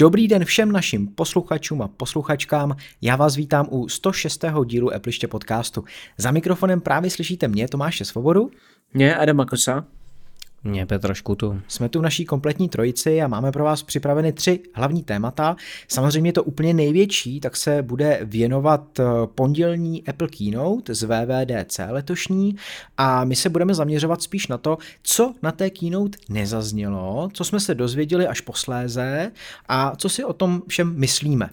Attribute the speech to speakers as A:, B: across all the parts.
A: Dobrý den všem našim posluchačům a posluchačkám. Já vás vítám u 106. dílu Appliště podcastu. Za mikrofonem právě slyšíte mě, Tomáše Svobodu.
B: Mě, Adama Kosa.
C: Mě Petra Škutu.
A: Jsme tu v naší kompletní trojici a máme pro vás připraveny tři hlavní témata. Samozřejmě to úplně největší, tak se bude věnovat eh, pondělní Apple Keynote z VVDC letošní a my se budeme zaměřovat spíš na to, co na té Keynote nezaznělo, co jsme se dozvěděli až posléze a co si o tom všem myslíme.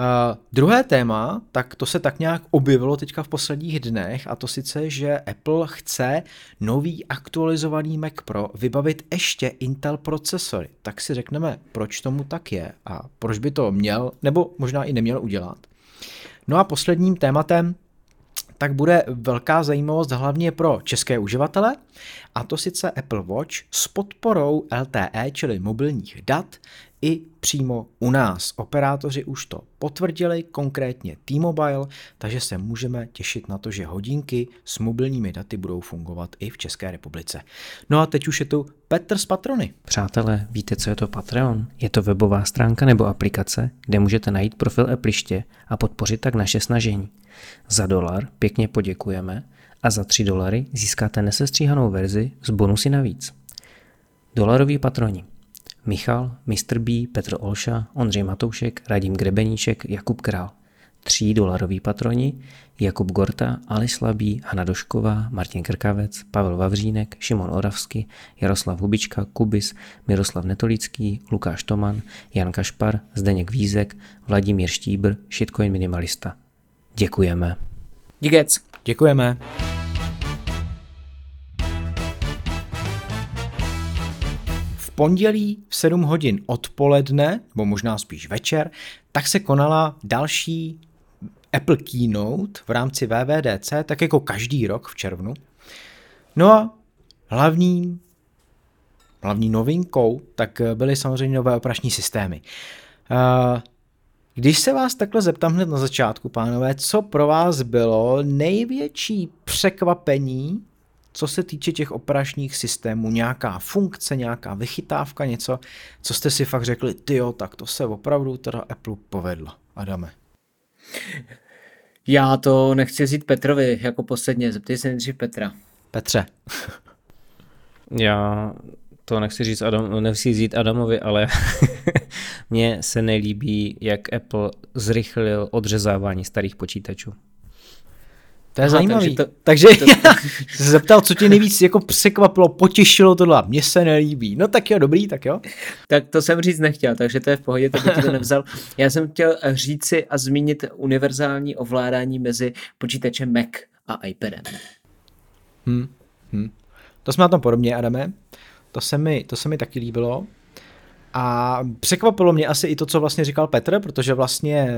A: Uh, druhé téma, tak to se tak nějak objevilo teďka v posledních dnech a to sice, že Apple chce nový aktualizovaný Mac Pro vybavit ještě Intel procesory. Tak si řekneme, proč tomu tak je a proč by to měl nebo možná i neměl udělat. No a posledním tématem tak bude velká zajímavost hlavně pro české uživatele, a to sice Apple Watch s podporou LTE, čili mobilních dat, i přímo u nás. Operátoři už to potvrdili, konkrétně T-Mobile, takže se můžeme těšit na to, že hodinky s mobilními daty budou fungovat i v České republice. No a teď už je tu Petr z Patrony.
C: Přátelé, víte, co je to Patreon? Je to webová stránka nebo aplikace, kde můžete najít profil Appliště a podpořit tak naše snažení. Za dolar pěkně poděkujeme a za 3 dolary získáte nesestříhanou verzi s bonusy navíc. Dolaroví patroni – Michal, Mr. B, Petr Olša, Ondřej Matoušek, Radim Grebeníček, Jakub Král. 3 dolaroví patroni, Jakub Gorta, Ali Slabý, Hana Došková, Martin Krkavec, Pavel Vavřínek, Šimon Oravsky, Jaroslav Hubička, Kubis, Miroslav Netolický, Lukáš Toman, Jan Kašpar, Zdeněk Vízek, Vladimír Štíbr, Shitcoin Minimalista. Děkujeme.
B: Díkec.
A: Děkujeme. Pondělí v 7 hodin odpoledne, nebo možná spíš večer, tak se konala další Apple Keynote v rámci VVDC, tak jako každý rok v červnu. No a hlavním, hlavní novinkou tak byly samozřejmě nové operační systémy. Když se vás takhle zeptám hned na začátku, pánové, co pro vás bylo největší překvapení co se týče těch operačních systémů, nějaká funkce, nějaká vychytávka, něco, co jste si fakt řekli, tyjo, tak to se opravdu teda Apple povedlo. Adame.
B: Já to nechci vzít Petrovi jako posledně, zeptej se nejdřív Petra.
A: Petře.
C: Já to nechci říct Adam, nechci říct Adamovi, ale mně se nelíbí, jak Apple zrychlil odřezávání starých počítačů.
A: To je Aha, zajímavý. Takže, to, takže to, já se zeptal, co tě nejvíc jako překvapilo, potěšilo tohle. Mně se nelíbí. No tak jo, dobrý, tak jo.
B: Tak to jsem říct nechtěl, takže to je v pohodě, to bych to nevzal. Já jsem chtěl říci a zmínit univerzální ovládání mezi počítačem Mac a iPadem.
A: Hmm, hmm. To jsme na tom podobně, Adame. To se mi, to se mi taky líbilo. A překvapilo mě asi i to, co vlastně říkal Petr, protože vlastně eh,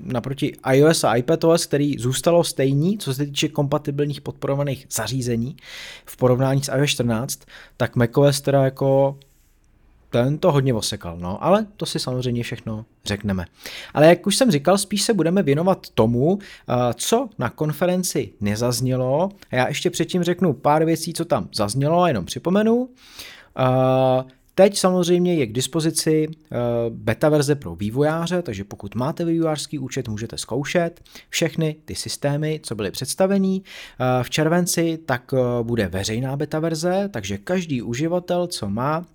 A: naproti iOS a iPadOS, který zůstalo stejný, co se týče kompatibilních podporovaných zařízení v porovnání s iOS 14, tak macOS teda jako ten to hodně osekal, no, ale to si samozřejmě všechno řekneme. Ale jak už jsem říkal, spíš se budeme věnovat tomu, eh, co na konferenci nezaznělo. Já ještě předtím řeknu pár věcí, co tam zaznělo, a jenom připomenu. Teď samozřejmě je k dispozici eh, beta verze pro vývojáře, takže pokud máte vývojářský účet, můžete zkoušet všechny ty systémy, co byly představení. Eh, v červenci tak eh, bude veřejná beta verze, takže každý uživatel, co má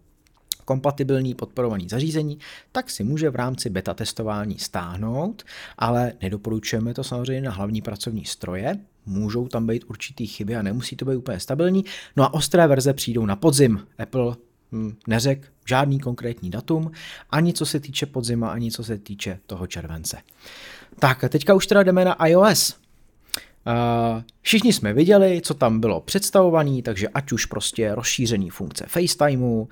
A: kompatibilní podporovaný zařízení, tak si může v rámci beta testování stáhnout, ale nedoporučujeme to samozřejmě na hlavní pracovní stroje, můžou tam být určitý chyby a nemusí to být úplně stabilní. No a ostré verze přijdou na podzim. Apple neřek žádný konkrétní datum, ani co se týče podzima, ani co se týče toho července. Tak, teďka už teda jdeme na iOS. Uh, všichni jsme viděli, co tam bylo představované, takže ať už prostě rozšířený funkce FaceTimeu, uh,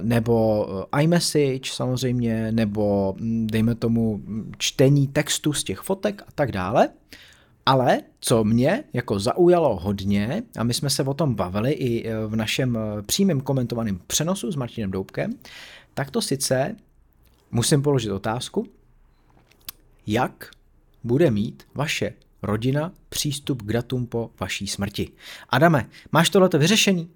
A: nebo iMessage samozřejmě, nebo hm, dejme tomu hm, čtení textu z těch fotek a tak dále. Ale co mě jako zaujalo hodně, a my jsme se o tom bavili i e, v našem e, přímém komentovaném přenosu s Martinem Doubkem, tak to sice musím položit otázku, jak bude mít vaše rodina přístup k datům po vaší smrti. Adame, máš tohleto vyřešený?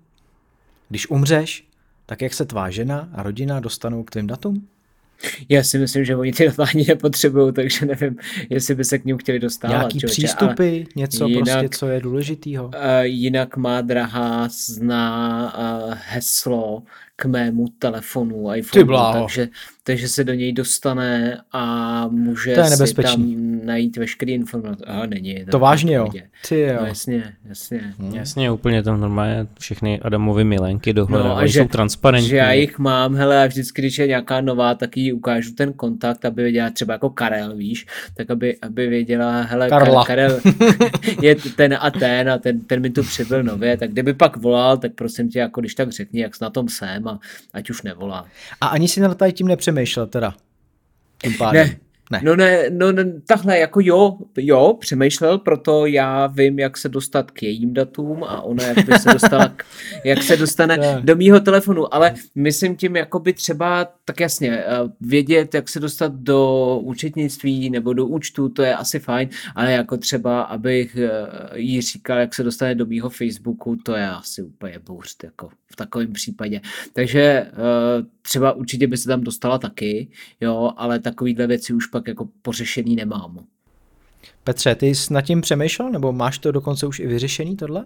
A: Když umřeš, tak jak se tvá žena a rodina dostanou k tvým datům?
B: Já si myslím, že oni ty ani nepotřebují, takže nevím, jestli by se k ním chtěli dostávat.
A: Nějaký
B: člověče,
A: přístupy, ale něco
B: jinak-
A: prostě, co je důležitýho.
B: Uh, jinak má drahá zná uh, heslo k mému telefonu iPhone,
A: bláho.
B: takže, takže se do něj dostane a může
A: To je
B: si tam najít veškeré informace. A není.
A: To vážně jo. Ty jo.
B: No jasně, jasně.
C: Jasně, úplně tam normálně všechny Adamovy milenky dohledávají,
B: No a
C: no,
B: že-
C: jsou transparentní.
B: Že já jich mám, hele, a vždycky, když je nějaká nová, tak jí ukážu ten kontakt, aby věděla třeba jako Karel, víš, tak aby, aby věděla, hele,
A: Karla.
B: Kar- Karel je ten a ten a ten, ten mi tu přibyl nově, tak kdyby pak volal, tak prosím tě, jako když tak řekni, jak na tom jsem a ať už nevolá.
A: A ani si nad tady tím nepřemýšlel teda. Tím pádem.
B: Ne,
A: Ne.
B: No ne, no ne, takhle, jako jo, jo, přemýšlel, proto já vím, jak se dostat k jejím datům a ona jak by se dostala, k, jak se dostane
A: Tak.
B: do mýho telefonu, ale myslím tím jakoby třeba, tak jasně, eh, vědět, jak se dostat do účetnictví nebo do účtu, to je asi fajn, ale jako třeba, abych eh, jí říkal, jak se dostane do mýho Facebooku, to je asi úplně bůřt, jako v takovém případě. Takže eh, třeba určitě by se tam dostala taky, jo, ale takovýhle věci už pak jako pořešený nemám.
A: Petře, ty jsi nad tím přemýšlel, nebo máš to dokonce už i vyřešený tohle?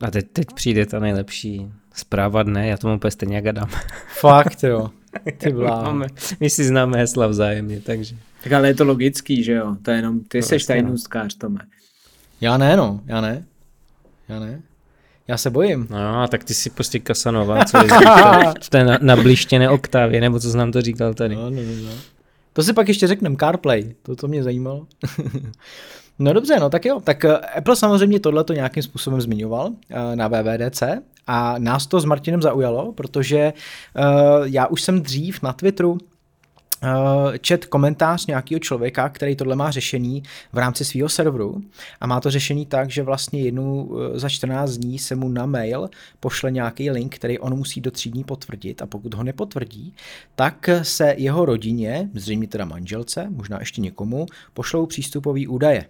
C: A teď, teď přijde ta nejlepší zpráva dne, já tomu úplně stejně Adam.
A: Fakt jo. Ty bláho.
C: Máme, my si známe hesla vzájemně, takže.
B: Tak ale je to logický, že jo, to je jenom, ty
C: No,
B: seš
C: no.
B: tajnůstkář, Tome.
A: Já ne, no. Já ne. Já ne. Já se bojím.
C: No, tak ty si prostě Kasanova, co to- v té na- nablištěné oktávě, nebo co jsi nám to říkal tady.
A: No, no, no, no. To si pak ještě řekneme, CarPlay, to, to mě zajímalo. no dobře, no tak jo, tak eh, Apple samozřejmě tohle to nějakým způsobem zmiňoval eh, na VVDC a nás to s Martinem zaujalo, protože eh, já už jsem dřív na Twitteru čet komentář nějakého člověka, který tohle má řešení v rámci svého serveru a má to řešení tak, že vlastně jednou eh, za 14 dní se mu na mail pošle nějaký link, který on musí do tří dní potvrdit. A pokud ho nepotvrdí, tak se jeho rodině, zřejmě teda manželce, možná ještě někomu, pošlou přístupové údaje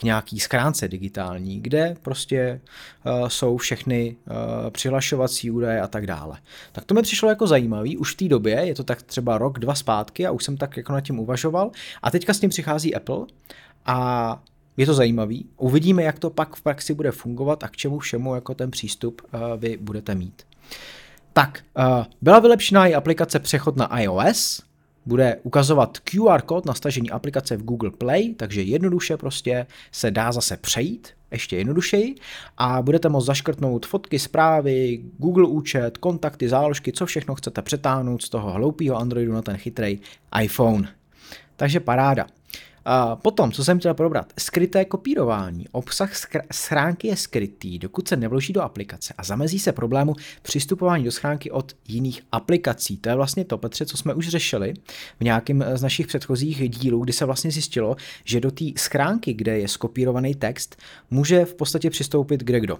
A: k nějaký schránce digitální, kde prostě uh, jsou všechny uh, přihlašovací údaje a tak dále. Tak to mi přišlo jako zajímavý, už v té době, je to tak třeba rok, dva zpátky a už jsem tak jako nad tím uvažoval a teďka s tím přichází Apple a je to zajímavý. Uvidíme, jak to pak v praxi bude fungovat a k čemu všemu jako ten přístup uh, vy budete mít. Tak, uh, byla vylepšená i aplikace přechod na iOS, bude ukazovat QR kód na stažení aplikace v Google Play, takže jednoduše prostě se dá zase přejít, ještě jednodušeji a budete moct zaškrtnout fotky, zprávy, Google účet, kontakty, záložky, co všechno chcete přetáhnout z toho hloupého Androidu na ten chytrý iPhone. Takže paráda. A potom, co jsem chtěl probrat, skryté kopírování. Obsah skr- schránky je skrytý, dokud se nevloží do aplikace a zamezí se problému přistupování do schránky od jiných aplikací. To je vlastně to, Petře, co jsme už řešili v nějakém z našich předchozích dílů, kdy se vlastně zjistilo, že do té schránky, kde je skopírovaný text, může v podstatě přistoupit kde kdo.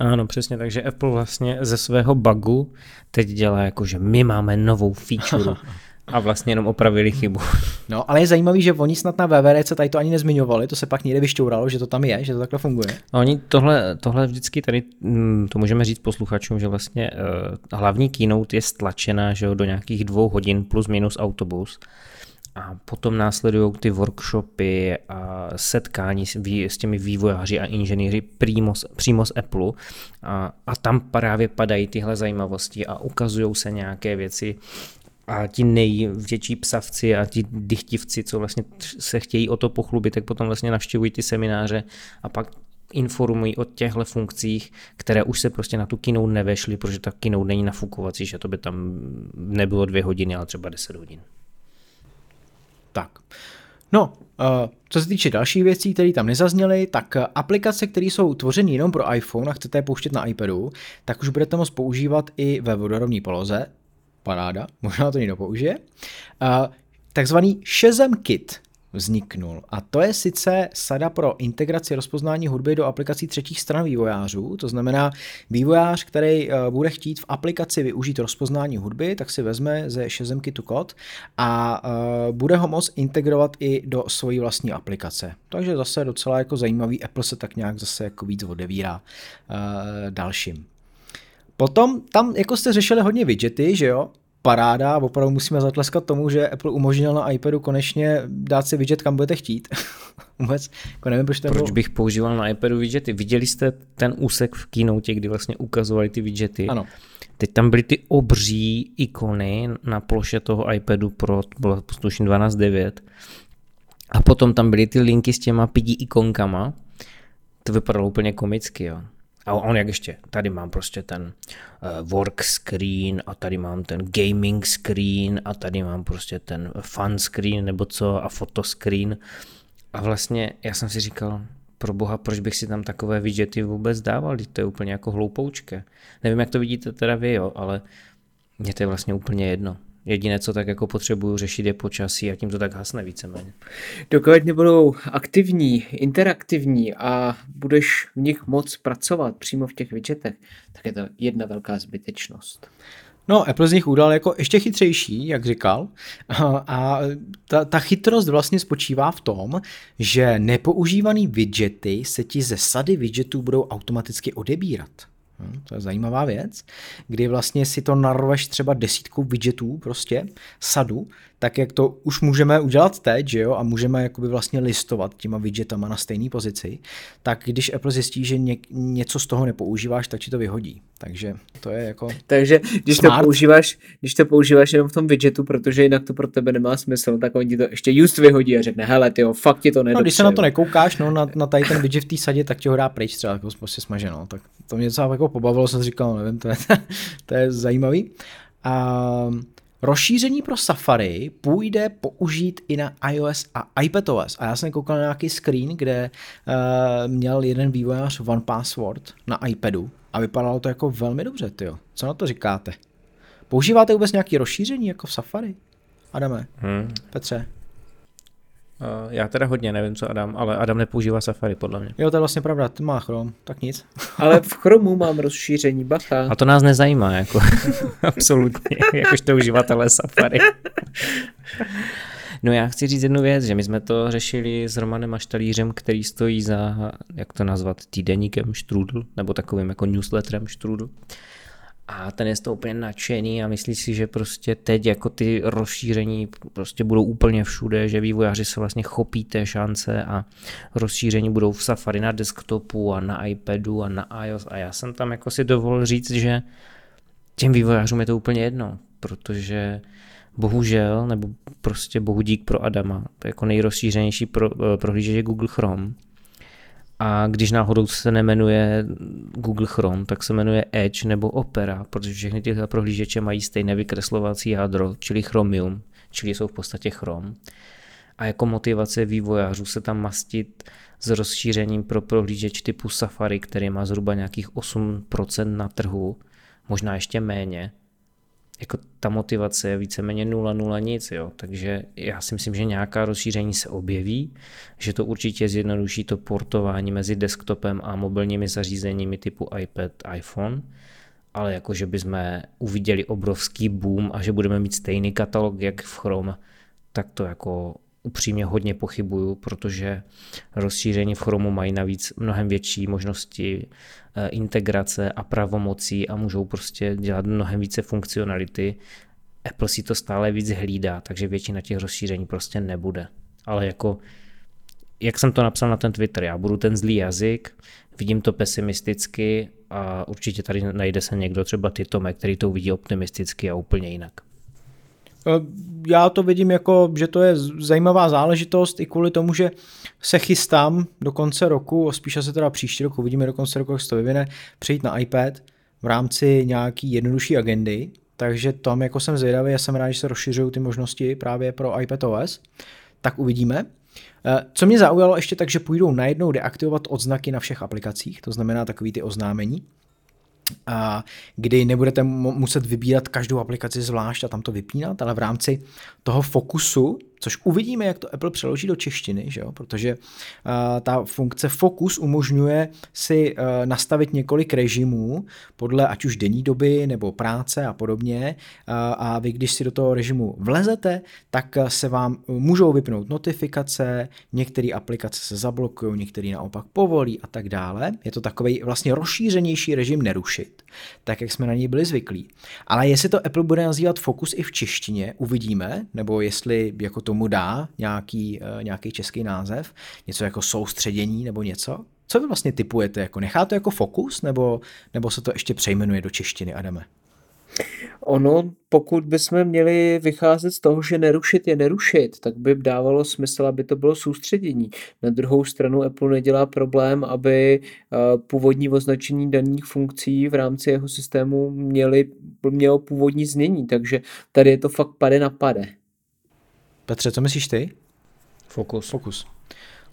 C: Ano, přesně, takže Apple vlastně ze svého bugu teď dělá jako, že my máme novou feature a vlastně jenom opravili chybu.
A: No, ale je zajímavý, že oni snad na VVDC tady to ani nezmiňovali, to se pak někde vyšťouralo, že to tam je, že to takhle funguje.
C: A oni tohle, tohle vždycky tady, mm, to můžeme říct posluchačům, že vlastně uh, hlavní keynote je stlačená že jo, do nějakých dvou hodin plus minus autobus a potom následují ty workshopy a setkání s, vý, s těmi vývojáři a inženýři přímo, z- přímo z Apple a, a tam právě padají tyhle zajímavosti a ukazují se nějaké věci a ti největší psavci a ti dychtivci, co vlastně se chtějí o to pochlubit, tak potom vlastně navštěvují ty semináře a pak informují o těchto funkcích, které už se prostě na tu keynote nevešly, protože ta keynote není nafukovací, že to by tam nebylo dvě hodiny, ale třeba deset hodin.
A: Tak. No, uh, co se týče dalších věcí, které tam nezazněly, tak eh, aplikace, které jsou tvořeny jenom pro iPhone a chcete je pouštět na iPadu, tak už budete moct používat i ve vodorovné poloze. Paráda, možná to někdo použije. Takzvaný Shazam Kit vzniknul. A to je sice sada pro integraci rozpoznání hudby do aplikací třetích stran vývojářů. To znamená, vývojář, který eh, bude chtít v aplikaci využít rozpoznání hudby, tak si vezme ze Shazam Kitu kód a eh, bude ho moct integrovat i do svojí vlastní aplikace. Takže zase docela jako zajímavý, Apple se tak nějak zase jako víc odevírá eh, dalším. Potom tam jako jste řešili hodně widgety, že jo? paráda, opravdu musíme zatleskat tomu, že Apple umožnil na iPadu konečně dát si widget, kam budete chtít. Vůbec, jako nevím, proč to
C: Proč
A: bylo.
C: bych používal na iPadu widgety? Viděli jste ten úsek v keynote, kdy vlastně ukazovali ty widgety?
A: Ano.
C: Teď tam byly ty obří ikony na ploše toho iPadu Pro, to bylo tuším 12.9. A potom tam byly ty linky s těma pidi ikonkama. To vypadalo úplně komicky, jo. A on jak ještě, tady mám prostě ten uh, work screen a tady mám ten gaming screen a tady mám prostě ten fun screen nebo co a photo screen. A vlastně já jsem si říkal, pro boha, proč bych si tam takové widgety vůbec dával, to je úplně jako hloupoučké. Nevím, jak to vidíte teda vy, jo, ale mně to je vlastně úplně jedno. Jediné, co tak jako potřebuju řešit, je počasí a tím to tak hasne víceméně.
B: Dokud nebudou aktivní, interaktivní a budeš v nich moc pracovat přímo v těch widgetech, tak je to jedna velká zbytečnost.
A: No, Apple z nich udal jako ještě chytřejší, jak říkal. A, a ta, ta chytrost vlastně spočívá v tom, že nepoužívaný widgety se ti ze sady widgetů budou automaticky odebírat. Hm, to je zajímavá věc, kdy vlastně si to narveš třeba desítkou widgetů, prostě sadu, tak jak to už můžeme udělat teď, že jo, a můžeme jakoby vlastně listovat těma widgetama na stejné pozici, tak když Apple zjistí, že ně, něco z toho nepoužíváš, tak ti to vyhodí. Takže to je jako...
B: Takže když
A: Smart.
B: to, používáš, když to používáš jenom v tom widgetu, protože jinak to pro tebe nemá smysl, tak on ti to ještě just vyhodí a řekne, hele, ty fakt ti to nedopřeju.
A: No, když se na to nekoukáš, no, na, na tady ten widget v té sadě, tak ti ho dá pryč třeba jako prostě smaženo. Tak to mě docela jako pobavilo, jsem říkal, nevím, to je, to je zajímavý. A rozšíření pro Safari půjde použít i na iOS a iPadOS. A já jsem koukal na nějaký screen, kde uh, měl jeden vývojář One Password na iPadu a vypadalo to jako velmi dobře, tyjo. Co na to říkáte? Používáte vůbec nějaké rozšíření jako v Safari? Adame,
C: Hmm.
A: Petře.
C: Uh, já teda hodně nevím, co Adam, ale Adam nepoužívá Safari, podle mě.
A: Jo, to je vlastně pravda, ty má Chrome, tak nic.
B: Ale v Chromu mám rozšíření, bacha.
C: A to nás nezajímá, jako absolutně, jakožto uživatelé Safari. No já chci říct jednu věc, že my jsme to řešili s Romanem Aštalířem, který stojí za, jak to nazvat, týdeníkem Strudel, nebo takovým jako newsletterem Strudel. A ten je z toho úplně nadšený a myslí si, že prostě teď jako ty rozšíření prostě budou úplně všude, že vývojáři se vlastně chopí té šance a rozšíření budou v Safari na desktopu a na iPadu a na iOS. A já jsem tam jako si dovolil říct, že těm vývojářům je to úplně jedno, protože bohužel, nebo prostě bohu dík pro Adama, jako nejrozšířenější pro, prohlížeč je Google Chrome, a když náhodou se nemenuje Google Chrome, tak se jmenuje Edge nebo Opera, protože všechny tyhle prohlížeče mají stejné vykreslovací jádro, čili Chromium, čili jsou v podstatě Chrome. A jako motivace vývojářů se tam mastit s rozšířením pro prohlížeč typu Safari, který má zhruba nějakých 8% na trhu, možná ještě méně, jako ta motivace je víceméně nula nula nic, jo. takže já si myslím, že nějaká rozšíření se objeví, že to určitě zjednoduší to portování mezi desktopem a mobilními zařízeními typu iPad, iPhone, ale jako, že bychom uviděli obrovský boom a že budeme mít stejný katalog jak v Chrome, tak to jako upřímně hodně pochybuju, protože rozšíření v Chromu mají navíc mnohem větší možnosti integrace a pravomocí a můžou prostě dělat mnohem více funkcionality. Apple si to stále víc hlídá, takže většina těch rozšíření prostě nebude. Ale jako, jak jsem to napsal na ten Twitter, já budu ten zlý jazyk, vidím to pesimisticky a určitě tady najde se někdo, třeba ty Tome, který to vidí optimisticky a úplně jinak.
A: Já to vidím jako, že to je zajímavá záležitost i kvůli tomu, že se chystám do konce roku, spíše se teda příští rok uvidíme do konce roku, jak se to vyvine, přejít na iPad v rámci nějaký jednodušší agendy, takže tam jako jsem zvědavý, já jsem rád, že se rozšiřují ty možnosti právě pro iPadOS, tak uvidíme. Co mě zaujalo ještě tak, že půjdou najednou deaktivovat odznaky na všech aplikacích, to znamená takový ty oznámení, kdy nebudete muset vybírat každou aplikaci zvlášť a tam to vypínat, ale v rámci toho fokusu což uvidíme, jak to Apple přeloží do češtiny, že jo? protože uh, ta funkce Focus umožňuje si uh, nastavit několik režimů podle ať už denní doby nebo práce a podobně uh, a vy, když si do toho režimu vlezete, tak se vám můžou vypnout notifikace, některé aplikace se zablokují, některé naopak povolí a tak dále. Je to takový vlastně rozšířenější režim nerušit, tak jak jsme na něj byli zvyklí. Ale jestli to Apple bude nazývat Focus i v češtině, uvidíme, nebo jestli jako tomu dá nějaký, uh, nějaký český název, něco jako soustředění nebo něco. Co vy vlastně typujete? Jako nechá to jako fokus, nebo, nebo se to ještě přejmenuje do češtiny, Adame?
B: Ono, pokud bychom měli vycházet z toho, že nerušit je nerušit, tak by dávalo smysl, aby to bylo soustředění. Na druhou stranu Apple nedělá problém, aby eh, původní označení daných funkcí v rámci jeho systému měli, mělo původní znění, takže tady je to fakt pade na pade.
A: Petře, co myslíš ty?
C: Fokus.
A: Fokus.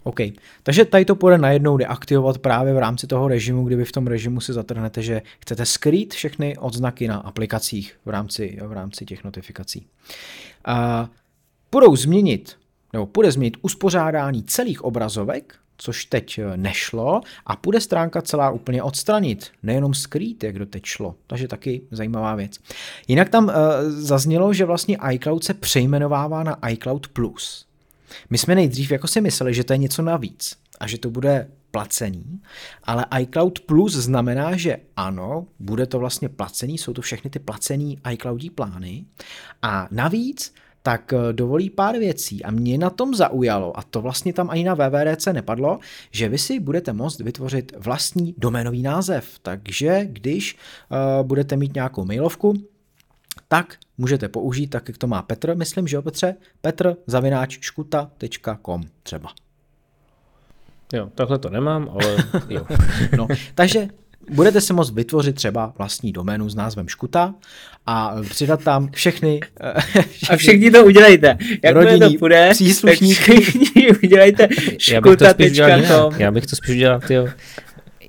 A: OK. Takže tady to půjde najednou deaktivovat právě v rámci toho režimu, kdyby v tom režimu si zatrhnete, že chcete skrýt všechny odznaky na aplikacích v rámci, v rámci těch notifikací. A budou změnit, nebo bude změnit uspořádání celých obrazovek, což teď nešlo, a bude stránka celá úplně odstranit, nejenom skrýt, jak doteď šlo. Takže taky zajímavá věc. Jinak tam uh, zaznělo, že vlastně iCloud se přejmenovává na iCloud Plus. My jsme nejdřív jako si mysleli, že to je něco navíc a že to bude placený, ale iCloud Plus znamená, že ano, bude to vlastně placený, jsou to všechny ty placený iCloudí plány a navíc tak eh, dovolí pár věcí a mě na tom zaujalo, a to vlastně tam ani na VVDC nepadlo, že vy si budete moct vytvořit vlastní doménový název. Takže když uh, budete mít nějakou mailovku, tak můžete použít, tak jak to má Petr, myslím, že jo Petře? Petr zavináč škuta.com třeba.
C: Jo, takhle to nemám, ale jo.
A: no, takže budete si moct vytvořit třeba vlastní doménu s názvem Škuta a přidat tam všechny...
B: všechny a všichni to udělejte. Jak rodinní, to půjde, příslušníky. všichni udělejte škuta.com.
C: Já bych to spíš udělal, jo.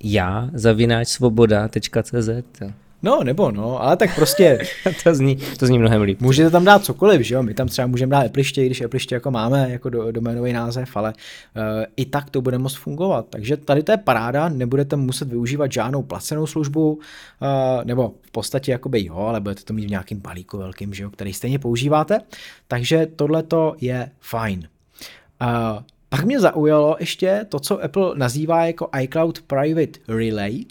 C: Já zavináč svoboda.cz.
A: No, nebo no, ale tak prostě...
C: to, zní, to zní mnohem líp.
A: Můžete tam dát cokoliv, že jo? My tam třeba můžeme dát Appliště, když Appliště jako máme jako do, doménový název, ale uh, i tak to bude moct fungovat. Takže tady to je paráda, nebudete muset využívat žádnou placenou službu, uh, nebo v podstatě jakoby jo, ale budete to mít v nějakým balíku velkým, že jo, který stejně používáte. Takže tohle to je fajn. Uh, pak mě zaujalo ještě to, co Apple nazývá jako iCloud Private Relay,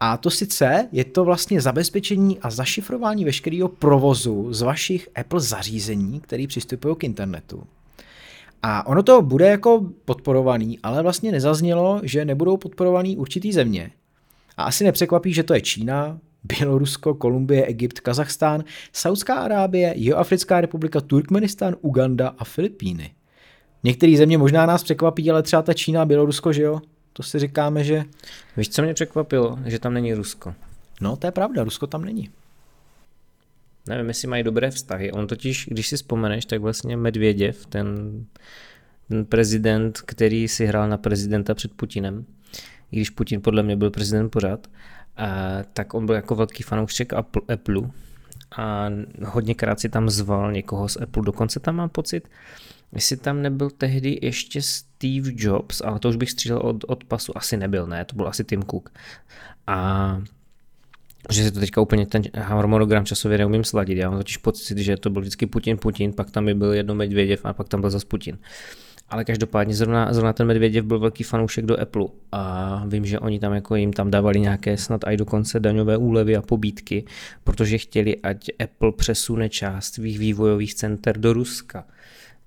A: a to sice je to vlastně zabezpečení a zašifrování veškerého provozu z vašich Apple zařízení, který přistupují k internetu. A ono to bude jako podporovaný, ale vlastně nezaznělo, že nebudou podporovaný určitý země. A asi nepřekvapí, že to je Čína, Bělorusko, Kolumbie, Egypt, Kazachstán, Saudská Arábie, Jihoafrická republika, Turkmenistán, Uganda a Filipíny. Některé země možná nás překvapí, ale třeba ta Čína a Bělorusko, že jo? To si říkáme, že...
C: Víš, co mě překvapilo? Že tam není Rusko.
A: No, to je pravda, Rusko tam není.
C: Nevím, jestli mají dobré vztahy. On totiž, když si vzpomeneš, tak vlastně Medvěděv, ten, ten prezident, který si hrál na prezidenta před Putinem, i když Putin podle mě byl prezident pořád, a, tak on byl jako velký fanoušek Apple a hodněkrát si tam zval někoho z Apple. Dokonce tam mám pocit, jestli tam nebyl tehdy ještě Steve Jobs, ale to už bych střílel od, od pasu, asi nebyl, ne, to byl asi Tim Cook. A že si to teďka úplně ten harmonogram časově neumím sladit. Já mám totiž pocit, že to byl vždycky Putin, Putin, pak tam by byl jedno Medvěděv a pak tam byl zase Putin. Ale každopádně zrovna, zrovna ten Medvěděv byl velký fanoušek do Apple a vím, že oni tam jako jim tam dávali nějaké snad i dokonce daňové úlevy a pobídky, protože chtěli, ať Apple přesune část svých vývojových center do Ruska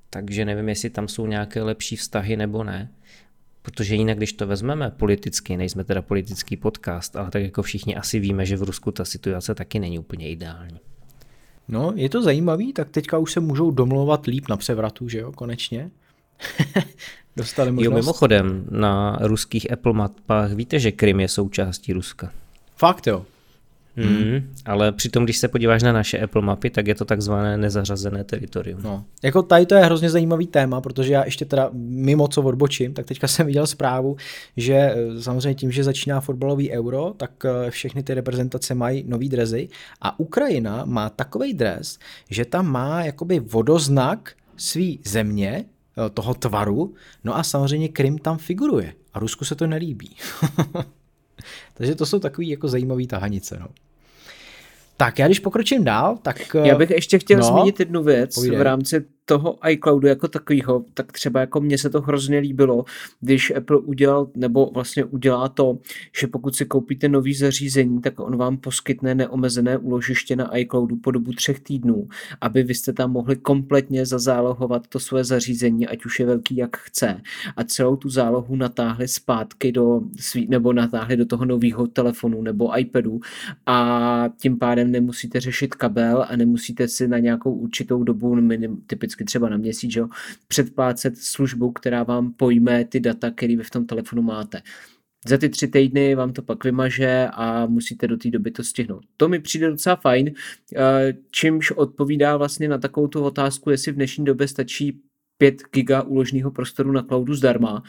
C: takže nevím, jestli tam jsou nějaké lepší vztahy nebo ne. Protože jinak, když to vezmeme politicky, nejsme teda politický podcast, ale tak jako všichni asi víme, že v Rusku ta situace taky není úplně ideální.
A: No, je to zajímavý, tak teďka už se můžou domlouvat líp na převratu, že jo, konečně. Dostali možnost.
C: Jo, mimochodem, na ruských Apple mapách víte, že Krym je součástí Ruska.
A: Fakt jo,
C: Hmm. Ale přitom, když se podíváš na naše Apple mapy, tak je to takzvané nezařazené teritorium.
A: No. Jako tady to je hrozně zajímavý téma, protože já ještě teda mimo co odbočím, tak teďka jsem viděl zprávu, že eh, samozřejmě tím, že začíná fotbalový euro, tak eh, všechny ty reprezentace mají nový drezy a Ukrajina má takový dres, že tam má jakoby vodoznak svý země, eh, toho tvaru, no a samozřejmě Krym tam figuruje a Rusku se to nelíbí. Takže to jsou takový jako zajímavý tahanice. No. Tak já když pokročím dál, tak...
B: Já bych ještě chtěl
A: no,
B: zmínit jednu věc
A: povídej.
B: v rámci toho iCloudu jako takového, tak třeba jako mně se to hrozně líbilo, když Apple udělal, nebo vlastně udělá to, že pokud si koupíte nový zařízení, tak on vám poskytne neomezené úložiště na iCloudu po dobu třech týdnů, aby vy jste tam mohli kompletně zazálohovat to své zařízení, ať už je velký jak chce. A celou tu zálohu natáhli zpátky do svý, nebo natáhli do toho nového telefonu nebo iPadu a tím pádem nemusíte řešit kabel a nemusíte si na nějakou určitou dobu, minim, typicky třeba na měsíc, jo, předplácet službu, která vám pojme ty data, které vy v tom telefonu máte. Za ty tři týdny vám to pak vymaže a musíte do té doby to stihnout. To mi přijde docela fajn, čímž odpovídá vlastně na takovou tu otázku, jestli v dnešní době stačí 5 giga uložného prostoru na cloudu zdarma,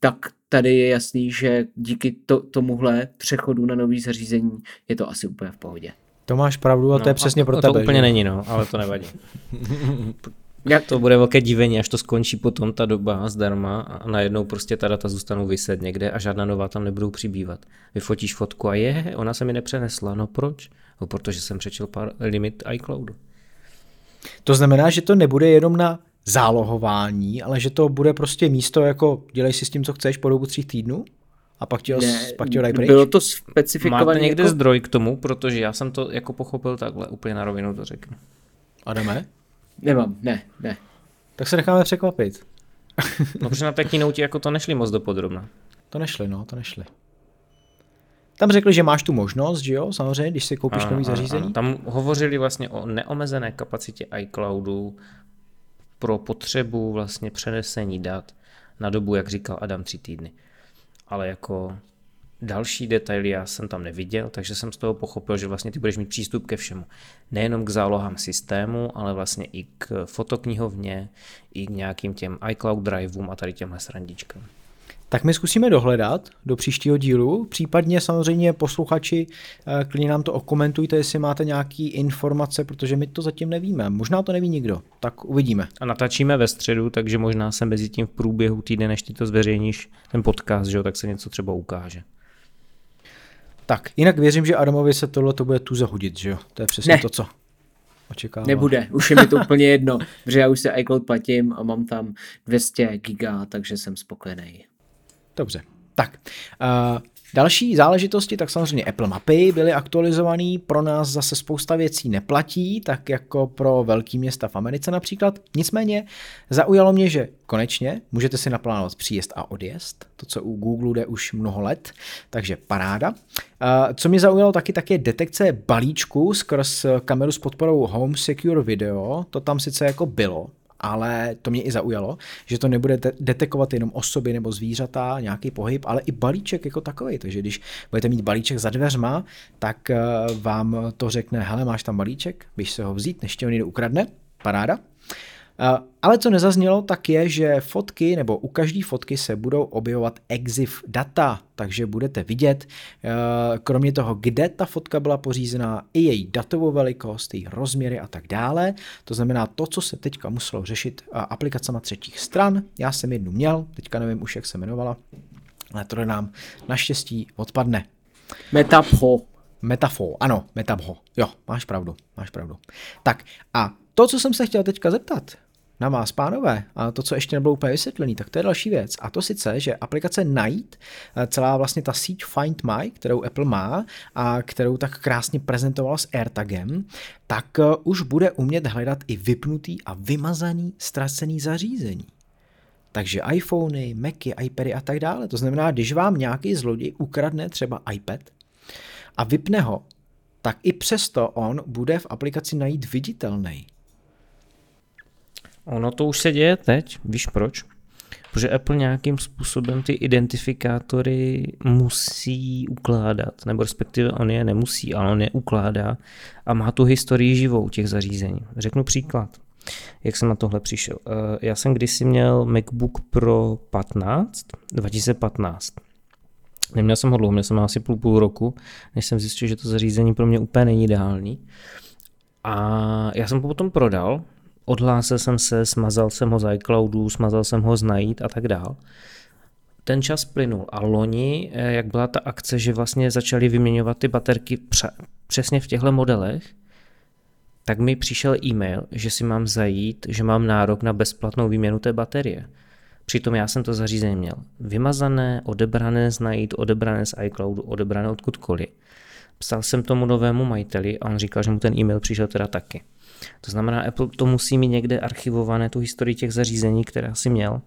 B: tak tady je jasný, že díky to, tomuhle přechodu na nový zařízení je to asi úplně v pohodě.
A: To máš pravdu a
C: no,
A: to je přesně pro
C: to
A: tebe.
C: To úplně
A: že?
C: není, no, ale to nevadí.
B: Jak
C: to bude velké divení, až to skončí potom ta doba zdarma a najednou prostě ta data zůstanou vyset někde a žádná nová tam nebudou přibývat. Vyfotíš fotku a je, ona se mi nepřenesla. No proč? No protože jsem přečel pár limit iCloudu.
A: To znamená, že to nebude jenom na zálohování, ale že to bude prostě místo jako dělej si s tím, co chceš po dobu tří týdnů? A pak ti ho,
B: ne,
A: pak ti ho dají pryč?
B: Bylo to specifikované
C: Máte někde
B: jako...
C: zdroj k tomu, protože já jsem to jako pochopil takhle, úplně na rovinu to řeknu.
A: Adame?
B: Nemám, ne, ne.
A: Tak se necháme překvapit.
C: no protože na té keynote jako to nešli moc dopodrobna.
A: To nešli, no, to nešli. Tam řekli, že máš tu možnost, že jo, samozřejmě, když si koupíš
C: Ano,
A: nový zařízení.
C: ano. Tam hovořili vlastně o neomezené kapacitě iCloudu pro potřebu vlastně přenesení dat na dobu, jak říkal Adam, tři týdny. Ale jako další detaily já jsem tam neviděl, takže jsem z toho pochopil, že vlastně ty budeš mít přístup ke všemu. Nejenom k zálohám systému, ale vlastně i k fotoknihovně, i k nějakým těm iCloud driveům a tady těmhle srandičkám.
A: Tak my zkusíme dohledat do příštího dílu, případně samozřejmě posluchači, klidně nám to okomentujte, jestli máte nějaké informace, protože my to zatím nevíme. Možná to neví nikdo, tak uvidíme.
C: A natáčíme ve středu, takže možná se mezi tím v průběhu týdne, než ty to zveřejníš, ten podcast, že jo, tak se něco třeba ukáže.
A: Tak, jinak věřím, že Adamovi se tohle to bude tu zahodit, že jo? To je přesně
B: ne.
A: to, co očekávám.
B: Nebude, už je mi to úplně jedno, protože já už se iCloud platím a mám tam 200 giga, takže jsem spokojený.
A: Dobře, tak. Uh, další záležitosti, tak samozřejmě Apple mapy byly aktualizované, pro nás zase spousta věcí neplatí, tak jako pro velký města v Americe například. Nicméně zaujalo mě, že konečně můžete si naplánovat příjezd a odjezd, to, co u Google jde už mnoho let, takže paráda. Uh, co mě zaujalo taky, tak je detekce balíčku skrz kameru s podporou Home Secure Video, to tam sice jako bylo, ale to mě i zaujalo, že to nebude detekovat jenom osoby nebo zvířata, nějaký pohyb, ale i balíček jako takový. Takže když budete mít balíček za dveřma, tak vám to řekne, hele, máš tam balíček, běž se ho vzít, než tě on ukradne, paráda. Ale co nezaznělo, tak je, že fotky nebo u každé fotky se budou objevovat EXIF data, takže budete vidět, kromě toho, kde ta fotka byla pořízená, i její datovou velikost, její rozměry a tak dále. To znamená to, co se teďka muselo řešit aplikacema třetích stran. Já jsem jednu měl, teďka nevím už, jak se jmenovala, ale to nám naštěstí odpadne.
B: Metapho.
A: Metafo, ano, Metapho. Jo, máš pravdu, máš pravdu. Tak a to, co jsem se chtěl teďka zeptat, na vás, pánové, a to, co ještě nebylo úplně vysvětlený, tak to je další věc. A to sice, že aplikace Night, celá vlastně ta síť Find My, kterou Apple má a kterou tak krásně prezentoval s AirTagem, tak už bude umět hledat i vypnutý a vymazaný ztracený zařízení. Takže iPhony, Macy, iPady a tak dále. To znamená, když vám nějaký zloděj ukradne třeba iPad a vypne ho, tak i přesto on bude v aplikaci najít viditelný.
C: Ono to už se děje teď, víš proč? Protože Apple nějakým způsobem ty identifikátory musí ukládat, nebo respektive on je nemusí, ale on je ukládá a má tu historii živou těch zařízení. Řeknu příklad, jak jsem na tohle přišel. Já jsem kdysi měl MacBook Pro 15, 2015. Neměl jsem ho dlouho, měl jsem ho asi půl, půl roku, než jsem zjistil, že to zařízení pro mě úplně není ideální. A já jsem ho potom prodal odhlásil jsem se, smazal jsem ho z iCloudu, smazal jsem ho z najít a tak dál. Ten čas plynul a loni, eh, jak byla ta akce, že vlastně začali vyměňovat ty baterky přesně v těchto modelech, tak mi přišel e-mail, že si mám zajít, že mám nárok na bezplatnou výměnu té baterie. Přitom já jsem to zařízení měl vymazané, odebrané z najít, odebrané z iCloudu, odebrané odkudkoliv. Psal jsem tomu novému majiteli a on říkal, že mu ten e-mail přišel teda taky. To znamená, Apple to musí mít někde archivované, tu historii těch zařízení, které si měl.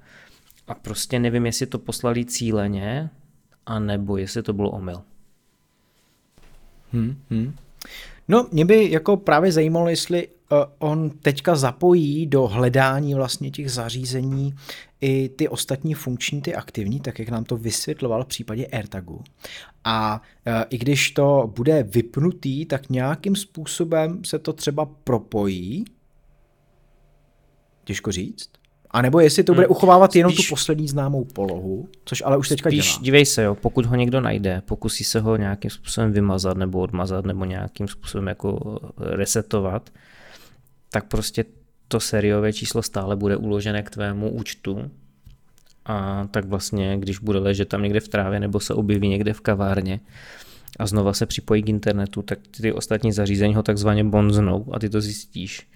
C: A prostě nevím, jestli to poslali cíleně, anebo jestli to bylo omyl.
A: Hmm, hmm. No, mě by jako právě zajímalo, jestli uh, on teďka zapojí do hledání vlastně těch zařízení i ty ostatní funkční, ty aktivní, tak jak nám to vysvětloval v případě AirTagu. A uh, i když to bude vypnutý, tak nějakým způsobem se to třeba propojí. Těžko říct. A nebo jestli to bude hmm. uchovávat jenom tu poslední známou polohu, což ale už teďka
C: spíš,
A: dělá.
C: dívej se, jo, pokud ho někdo najde, pokusí se ho nějakým způsobem vymazat nebo odmazat nebo nějakým způsobem jako resetovat, tak prostě to sériové číslo stále bude uložené k tvému účtu a tak vlastně, když bude ležet tam někde v trávě nebo se objeví někde v kavárně a znova se připojí k internetu, tak ty ostatní zařízení ho takzvaně bonznou a ty to zjistíš.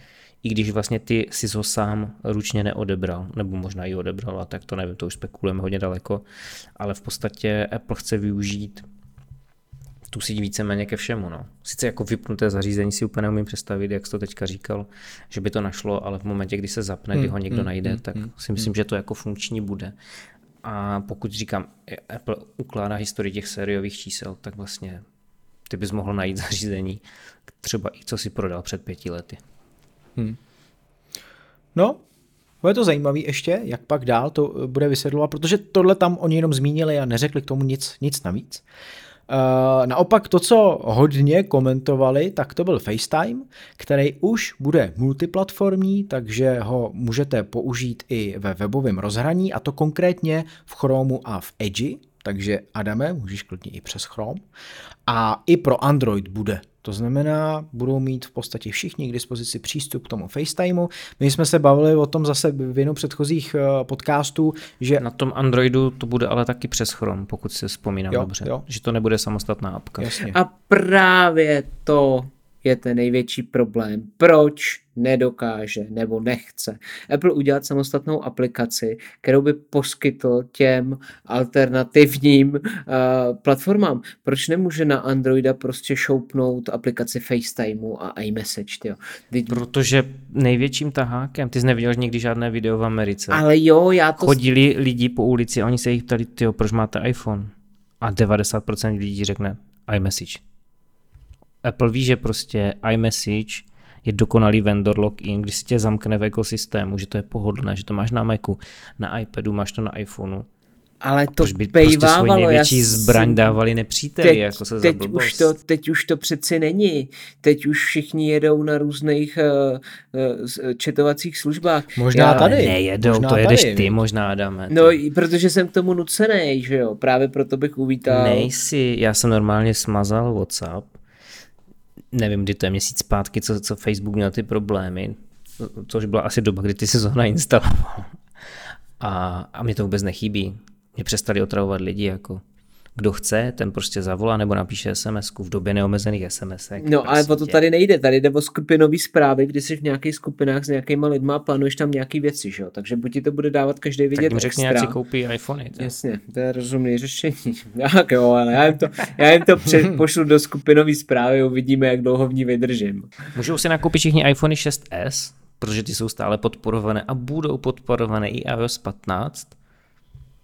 C: I když vlastně ty si ho sám ručně neodebral, nebo možná i odebral, a tak to nevím, to už spekulujeme hodně daleko, ale v podstatě Apple chce využít tu síť víceméně ke všemu. No. Sice jako vypnuté zařízení si úplně neumím představit, jak jsi to teďka říkal, že by to našlo, ale v momentě, kdy se zapne, kdy ho někdo hmm, najde, hmm, tak hmm, si myslím, že to jako funkční bude. A pokud říkám, Apple ukládá historii těch sériových čísel, tak vlastně ty bys mohl najít zařízení, třeba i co si prodal před pěti lety. Hmm.
A: No, bude to zajímavé ještě, jak pak dál to eh, bude vysvětlovat, protože tohle tam oni jenom zmínili a neřekli k tomu nic, nic navíc. Uh, naopak to, co hodně komentovali, tak to byl FaceTime, který už bude multiplatformní, takže ho můžete použít i ve webovém rozhraní, a to konkrétně v Chromu a v Edge, takže Adame, můžeš klidně i přes Chrome. A i pro Android bude to znamená, budou mít v podstatě všichni k dispozici přístup k tomu FaceTimeu. My jsme se bavili o tom zase v jednou předchozích eh, podcastů, že...
C: Na tom Androidu to bude ale taky přes Chrome, pokud se vzpomínám jo, dobře. Jo. Že to nebude samostatná apka.
B: Jasně. A právě to je ten největší problém. Proč nedokáže nebo nechce Apple udělat samostatnou aplikaci, kterou by poskytl těm alternativním uh, platformám? Proč nemůže na Androida prostě šoupnout aplikaci FaceTimeu a iMessage? Tyjo?
C: Teď... Protože největším tahákem, ty jsi neviděl nikdy žádné video v Americe.
B: Ale jo, já to...
C: Chodili lidi po ulici a oni se jich ptali, tyjo, proč máte iPhone? A 90% lidí řekne iMessage Apple ví, že prostě iMessage je dokonalý vendor login, když si tě zamkne v ekosystému, že to je pohodlné, že to máš na Macu, na iPadu, máš to na iPhoneu.
B: Ale to by prostě svůj
C: největší já zbraň dávali nepříteli, teď, jako se
B: teď už, to, teď už to přeci není. Teď už všichni jedou na různých uh, uh, četovacích službách.
C: Možná já, tady. Nejedou, možná to jedeš tady. ty možná, Adame.
B: No, protože jsem k tomu nucený, že jo. Právě proto bych uvítal.
C: Nejsi, já jsem normálně smazal WhatsApp nevím, kdy to je měsíc zpátky, co, co Facebook měl ty problémy, což byla asi doba, kdy ty si to nainstaloval. A, a mě to vůbec nechybí. Mě přestali otravovat lidi, jako kdo chce, ten prostě zavolá nebo napíše sms v době neomezených sms
B: No prostě. ale o to tady nejde, tady jde o skupinové zprávy, kdy jsi v nějakých skupinách s nějakýma lidma a plánuješ tam nějaký věci, že jo? takže buď ti to bude dávat každý vidět tak jim
C: řekni, jak si koupí iPhony.
B: Tak. Jasně, to je rozumný řešení. tak jo, ale já jim to, já jim to před, pošlu do skupinové zprávy, uvidíme, jak dlouho v ní vydržím.
C: Můžou si nakoupit všichni iPhony 6s, protože ty jsou stále podporované a budou podporované i iOS 15,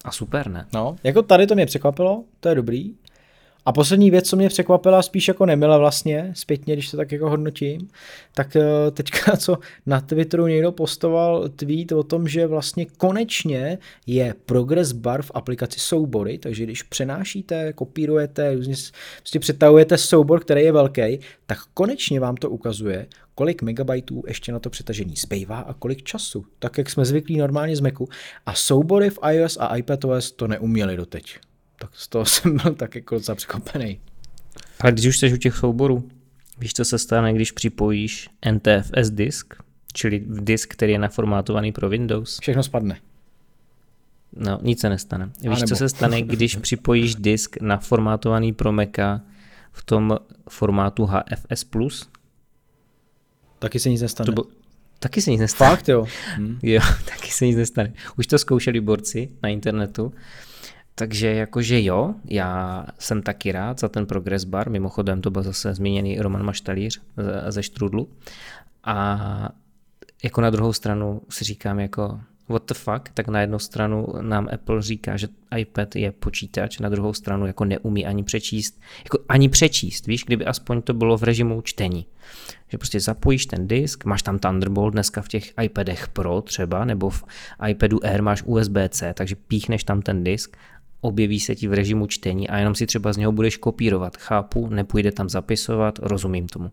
C: a super, ne?
A: No, jako tady to mě překvapilo, to je dobrý. A poslední věc, co mě překvapila, spíš jako nemila vlastně, zpětně, když to tak jako hodnotím, tak eh, teďka, co na Twitteru někdo postoval tweet o tom, že vlastně konečně je progress bar v aplikaci soubory, takže když přenášíte, kopírujete, různě prostě přetahujete soubor, který je velký, tak konečně vám to ukazuje, kolik megabajtů ještě na to přetažení zbývá a kolik času, tak jak jsme zvyklí normálně z Macu. A soubory v iOS a iPadOS to neuměli doteď. Tak z toho jsem byl tak jako docela překvapený.
C: A když už jsi u těch souborů, víš, co se stane, když připojíš NTFS disk, čili disk, který je naformátovaný pro Windows.
A: Všechno spadne.
C: No, nic se nestane. Víš,
A: nebo.
C: co se stane, když připojíš disk naformátovaný pro Maca v tom formátu HFS+.
A: Taky se nic nestane.
C: To byl, taky se nic nestane.
A: Fakt jo. Hm.
C: Jo, taky se nic nestane. Už to zkoušeli borci na internetu. Takže jakože jo, já jsem taky rád za ten progress bar, mimochodem to byl zase zmíněný Roman Maštalíř ze, ze Štrudlu. A jako na druhou stranu si říkám jako what the fuck, tak na jednu stranu nám Apple říká, že iPad je počítač, na druhou stranu jako neumí ani přečíst, jako ani přečíst, víš, kdyby aspoň to bylo v režimu čtení. Že prostě zapojíš ten disk, máš tam Thunderbolt dneska v těch iPadech Pro třeba, nebo v iPadu Air máš USB-C, takže píchneš tam ten disk objeví se ti v režimu čtení a jenom si třeba z něho budeš kopírovat. Chápu, nepůjde tam zapisovat, rozumím tomu.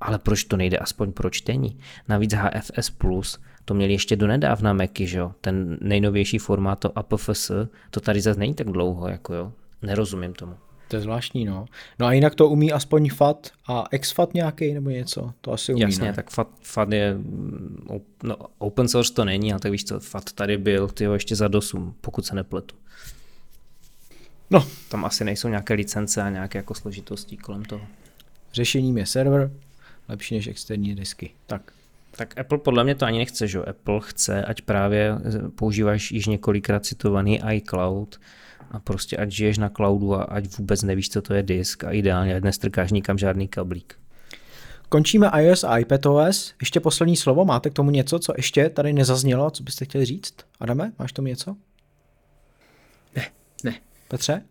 C: Ale proč to nejde aspoň pro čtení? Navíc HFS Plus to měli ještě do nedávna Macy, že jo? Ten nejnovější formát, to APFS, to tady zase není tak dlouho, jako jo? Nerozumím tomu.
A: To je zvláštní, no. No a jinak to umí aspoň FAT a XFAT nějaký nebo něco, to asi umí,
C: Jasně,
A: ne?
C: tak FAT, FAT je, mm, no, open source to není, ale tak víš co, FAT tady byl, ty ještě za dosum, pokud se nepletu.
A: No,
C: Tam asi nejsou nějaké licence a nějaké jako složitosti kolem toho.
A: řešením je server, lepší než externí disky. Tak.
C: Tak Apple podle mě to ani nechce, že jo? Apple chce, ať právě používáš již několikrát citovaný iCloud a prostě ať žiješ na cloudu a ať vůbec nevíš, co to je disk a ideálně ať nestrkáš nikam žádný kablík.
A: Končíme iOS a iPadOS. Ještě poslední slovo. Máte k tomu něco, co ještě tady nezaznělo, co byste chtěli říct? Adame, máš tomu něco?
B: Ne, ne.
A: Petře?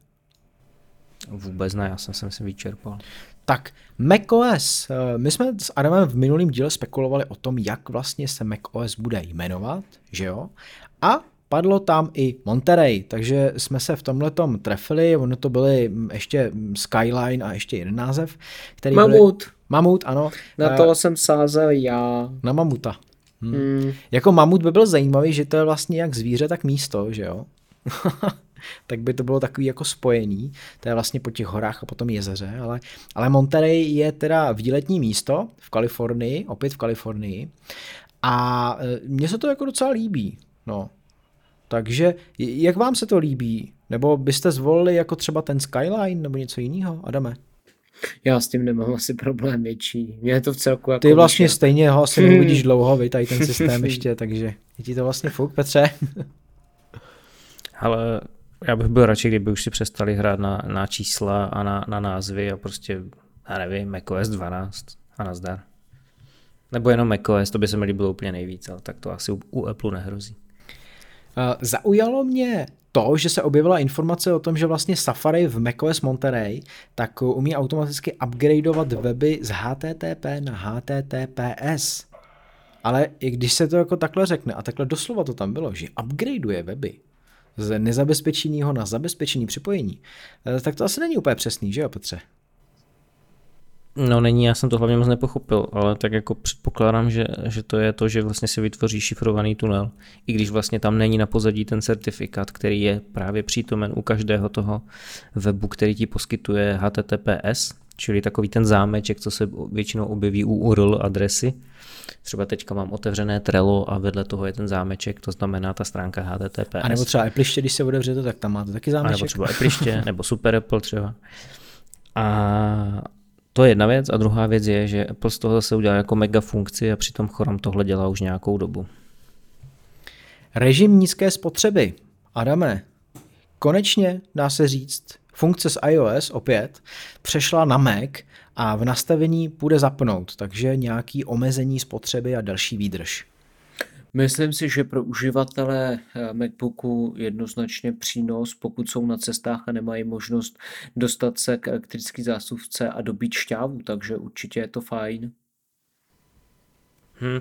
C: Vůbec ne, já jsem se myslím vyčerpal.
A: Tak, macOS. Eh, My jsme s Adamem v minulém díle spekulovali o tom, jak vlastně se macOS bude jmenovat, že jo? A padlo tam i Monterey, takže jsme se v tomhle trefili, ono to byly ještě Skyline a ještě jeden název, který.
B: Mamut.
A: Mamut, ano.
B: Na
A: Eh,
B: toho jsem sázel já.
A: Na mamuta. Hm.
B: Hmm.
A: Jako mamut by byl zajímavý, že to je vlastně jak zvíře, tak místo, že jo? tak by to bylo takový jako spojený, to je vlastně po těch horách a potom jezeře, ale, ale Monterey je teda výletní místo v Kalifornii, opět v Kalifornii a e, mně se to jako docela líbí, no. Takže jak vám se to líbí? Nebo byste zvolili jako třeba ten Skyline nebo něco jiného, Adame?
B: Já s tím nemám asi problém větší. Mě je to v celku jako...
A: Ty vlastně
B: víš,
A: stejně ho asi neuvidíš dlouho, vy tady ten systém ještě, takže je ti to vlastně fuk, Petře?
C: Ale já bych byl radši, kdyby už si přestali hrát na, na čísla a na, na názvy a prostě, já nevím, macOS 12 a nazdar. Nebo jenom macOS, to by se mi líbilo úplně nejvíc, ale tak to asi u, u Apple nehrozí.
A: Uh, Zaujalo mě to, že se objevila informace o tom, že vlastně Safari v macOS Monterey tak umí automaticky upgradeovat weby z HTTP na HTTPS. Ale i když se to jako takhle řekne, a takhle doslova to tam bylo, že upgradeuje weby z nezabezpečeného na zabezpečený připojení, eh, tak to asi není úplně přesný, že jo, Petře?
C: No není, já jsem to hlavně moc nepochopil, ale tak jako předpokládám, že, že to je to, že vlastně si vytvoří šifrovaný tunel, i když vlastně tam není na pozadí ten certifikát, který je právě přítomen u každého toho webu, který ti poskytuje HTTPS, čili takový ten zámeček, co se většinou objeví u URL adresy. Třeba teďka mám otevřené Trello a vedle toho je ten zámeček, to znamená ta stránka HTTPS.
A: A nebo třeba Apple, když se otevřete, tak tam máte taky
C: A nebo
A: zámeček.
C: třeba Apple, nebo Super Apple třeba. A to je jedna věc a druhá věc je, že Apple z toho zase udělal jako mega funkci a přitom Chrome tohle dělá už nějakou dobu.
A: Režim nízké spotřeby. Adame, konečně dá se říct, funkce z iOS opět přešla na Mac a v nastavení půjde zapnout, takže nějaký omezení spotřeby a další výdrž.
B: Myslím si, že pro uživatele eh, MacBooku jednoznačně přínos, pokud jsou na cestách a nemají možnost dostat se k elektrické zásuvce a dobít šťávu, takže určitě je to fajn.
C: Hmm.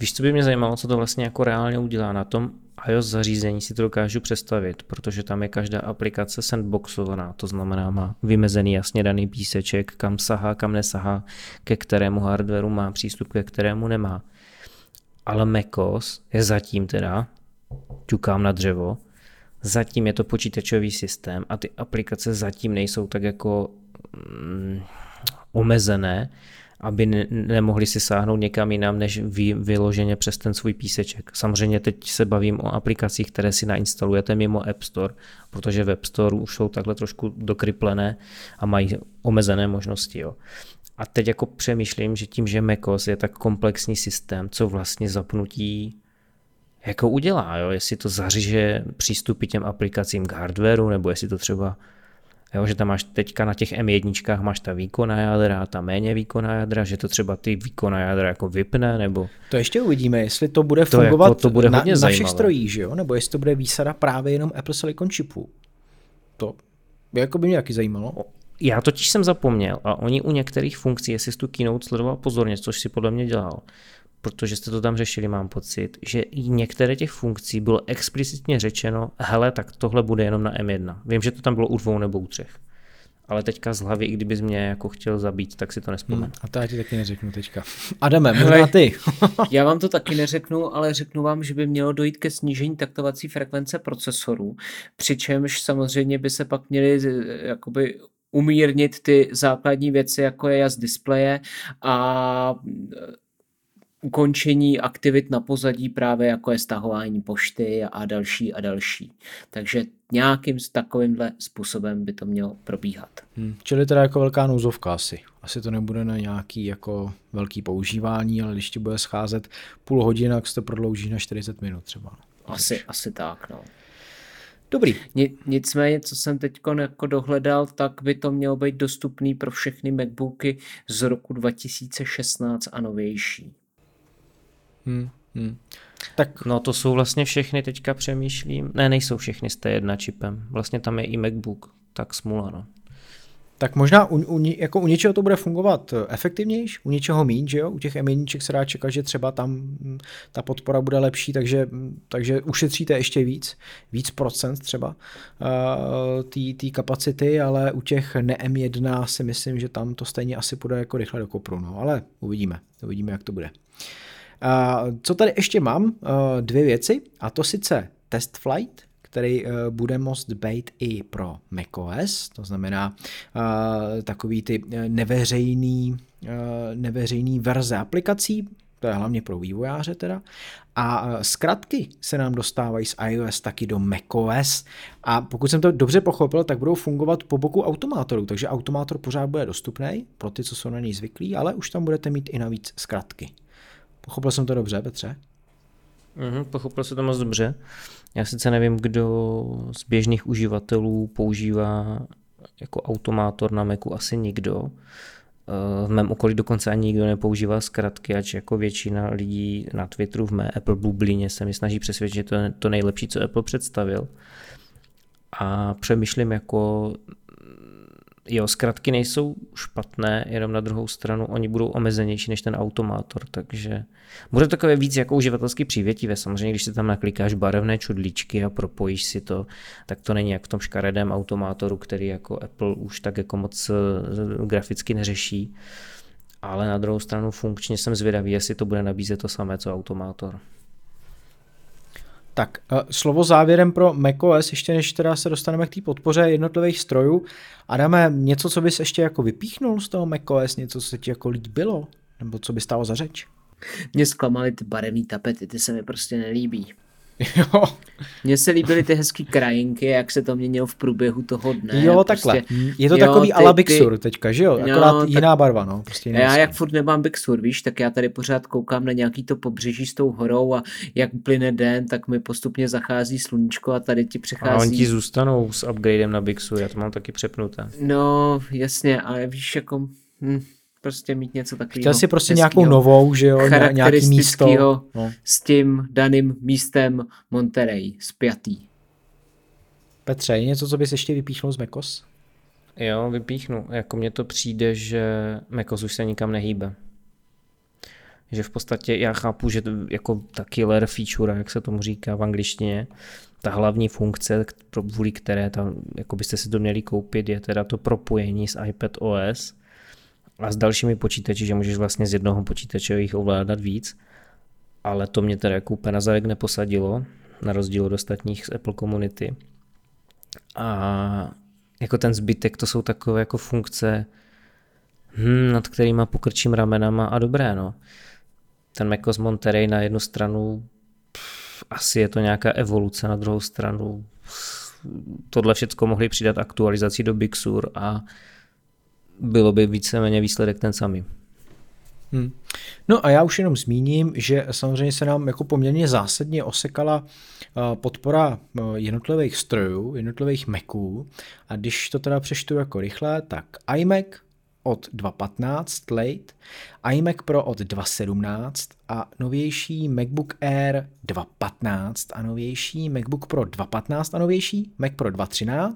C: Víš, co by mě zajímalo, co to vlastně jako reálně udělá na tom iOS zařízení si to dokážu představit, protože tam je každá aplikace sandboxovaná, to znamená má vymezený jasně daný píseček, kam sahá, kam nesahá, ke kterému hardwareu má přístup, ke kterému nemá. Ale macOS je zatím teda, ťukám na dřevo, zatím je to počítačový systém a ty aplikace zatím nejsou tak jako mm, omezené, aby ne, nemohli si sáhnout někam jinam, než vy, vyloženě přes ten svůj píseček. Samozřejmě teď se bavím o aplikacích, které si nainstalujete mimo App Store, protože Web Store už jsou takhle trošku dokryplené a mají omezené možnosti. Jo. A teď jako přemýšlím, že tím, že macOS je tak komplexní systém, co vlastně zapnutí jako udělá, jo? jestli to zařiže přístupy těm aplikacím k hardwareu, nebo jestli to třeba Jo, že tam máš teďka na těch M1 máš ta výkonná jádra a ta méně výkonná jádra, že to třeba ty výkonná jádra jako vypne, nebo...
A: To ještě uvidíme, jestli to bude to fungovat jako, to bude na, na všech strojích, že jo? nebo jestli to bude výsada právě jenom Apple Silicon chipů. To jako by mě taky zajímalo.
C: Já totiž jsem zapomněl a oni u některých funkcí, jestli jsi tu keynote sledoval pozorně, což si podle mě dělal, protože jste to tam řešili, mám pocit, že i některé těch funkcí bylo explicitně řečeno, hele, tak tohle bude jenom na M1. Vím, že to tam bylo u dvou nebo u třech. Ale teďka z hlavy, i kdybys mě jako chtěl zabít, tak si to nespomenu. Hmm,
A: a to já ti taky neřeknu teďka. Adame, možná ty.
B: já vám to taky neřeknu, ale řeknu vám, že by mělo dojít ke snížení taktovací frekvence procesorů, přičemž samozřejmě by se pak měly jakoby umírnit ty základní věci, jako je jas displeje a ukončení aktivit na pozadí právě jako je stahování pošty a další a další. Takže nějakým takovýmhle způsobem by to mělo probíhat.
A: Hmm, čili teda jako velká nouzovka asi. Asi to nebude na nějaký jako velký používání, ale když ti bude scházet půl hodiny, tak se to prodlouží na 40 minut třeba.
B: Asi, asi tak, no.
A: Dobrý.
B: Nicméně, co jsem teď jako dohledal, tak by to mělo být dostupný pro všechny MacBooky z roku 2016 a novější.
C: Hmm, hmm. Tak no to jsou vlastně všechny, teďka přemýšlím. Ne, nejsou všechny s T1 čipem. Vlastně tam je i MacBook, tak smula, no.
A: Tak možná u, u, jako u něčeho to bude fungovat eh, efektivnější, u něčeho méně, že jo? U těch m se dá čekat, že třeba tam hm, ta podpora bude lepší, takže, hm, takže ušetříte ještě víc, víc procent třeba uh, té kapacity, ale u těch ne M1 si myslím, že tam to stejně asi půjde jako rychle do kopru, no, ale uvidíme, uvidíme, jak to bude. Co tady ještě mám? Dvě věci, a to sice test flight, který bude moct být i pro macOS, to znamená takový ty neveřejný, neveřejný verze aplikací, to je hlavně pro vývojáře teda. A zkratky se nám dostávají z iOS taky do macOS a pokud jsem to dobře pochopil, tak budou fungovat po boku automátoru, takže automátor pořád bude dostupný pro ty, co jsou na něj zvyklí, ale už tam budete mít i navíc zkratky. Pochopil jsem to dobře, Petře?
C: Mm-hmm, pochopil jsem to moc dobře. Já sice nevím, kdo z běžných uživatelů používá jako automátor na Macu, asi nikdo. Eh, v mém okolí dokonce ani nikdo nepoužívá zkratky, ač jako většina lidí na Twitteru v mé Apple bublině se mi snaží přesvědčit, že to je to nejlepší, co Apple představil. A přemýšlím jako jo, zkratky nejsou špatné, jenom na druhou stranu oni budou omezenější než ten automátor, takže bude takové víc jako uživatelsky přívětivé. Samozřejmě, když si tam naklikáš barevné čudličky a propojíš si to, tak to není jak v tom škaredém automátoru, který jako Apple už tak jako moc eh, graficky neřeší. Ale na druhou stranu funkčně jsem zvědavý, jestli to bude nabízet to samé, co automátor.
A: Tak, eh, slovo závěrem pro macOS, ještě než teda se dostaneme k té podpoře jednotlivých strojů. Adame, něco, co bys ještě jako vypíchnul z toho macOS, něco, co se ti jako líbilo? Nebo co by stálo za řeč?
B: Mě zklamaly ty barevné tapety, ty se mi prostě nelíbí.
A: Jo.
B: Mně se líbily ty hezký krajinky, jak se to měnilo v průběhu toho dne.
A: Jo, takhle. Prostě, je to jo, takový ty, ala Bixur teďka, že jo? Akorát no, jiná tak, barva, no. Prostě
B: já jak furt nemám Bixur, víš, tak já tady pořád koukám na nějaký to pobřeží s tou horou a jak plyne den, tak mi postupně zachází sluníčko a tady ti přechází. A
C: on ti zůstanou s upgradem na Bixur, já to mám taky přepnuté.
B: No, jasně, ale víš, jako... Hm prostě mít něco takového.
A: Chtěl si prostě nějakou novou, že jo, nějaký místo.
B: No. s tím daným místem Monterey spjatý.
A: Petře, je něco, co bys ještě vypíchnul z Mekos?
C: Jo, vypíchnu. Jako mně to přijde, že Mekos už se nikam nehýbe. Že v podstatě já chápu, že to jako ta killer feature, jak se tomu říká v angličtině, ta hlavní funkce, kvůli které tam, jako byste si to měli koupit, je teda to propojení s iPad OS, a s dalšími počítači, že můžeš vlastně z jednoho počítače jich ovládat víc, ale to mě teda jako úplně na zadek neposadilo, na rozdíl od ostatních z Apple komunity. A jako ten zbytek, to jsou takové jako funkce, hmm, nad kterýma pokrčím ramenama a dobré, no. Ten Mekos Monterey na jednu stranu, pff, asi je to nějaká evoluce, na druhou stranu tohle všechno mohli přidat aktualizací do Big Sur a bylo by víceméně výsledek ten samý.
A: Hmm. No a já už jenom zmíním, že samozřejmě se nám jako poměrně zásadně osekala eh, podpora eh, jednotlivých strojů, jednotlivých Maců a když to teda přeštu jako rychle, tak iMac od 2.15 late, iMac Pro od 2.17 a novější MacBook Air 2.15 a novější MacBook Pro 2.15 a novější Mac Pro 2.13,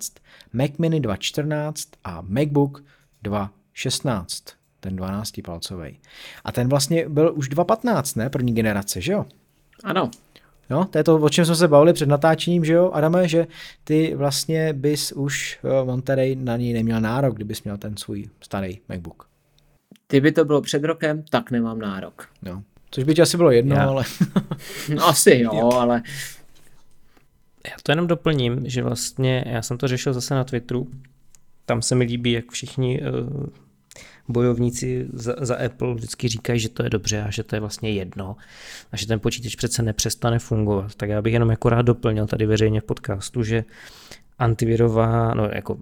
A: Mac Mini 2.14 a MacBook 2.16 ten 12 palcový. A ten vlastně byl už 2.15, ne? První generace, že jo?
B: Ano.
A: No, to je to, o čem jsme se bavili před natáčením, že jo, Adame, že ty vlastně bys už eh, Monterey na něj neměl nárok, kdybys měl ten svůj starý MacBook.
B: Kdyby to bylo před rokem, tak nemám nárok.
A: No. Což by ti asi bylo jedno, Já. ale...
B: no, asi jo, jo, ale...
C: Já to jenom doplním, že vlastně, já jsem to řešil zase na Twitteru, tam se mi líbí, jak všichni uh, bojovníci za, za Apple vždycky říkají, že to je dobře a že to je vlastně jedno a že ten počítač přece nepřestane fungovat. Tak já bych jenom jako rád doplnil tady veřejně v podcastu, že antivirová, no jako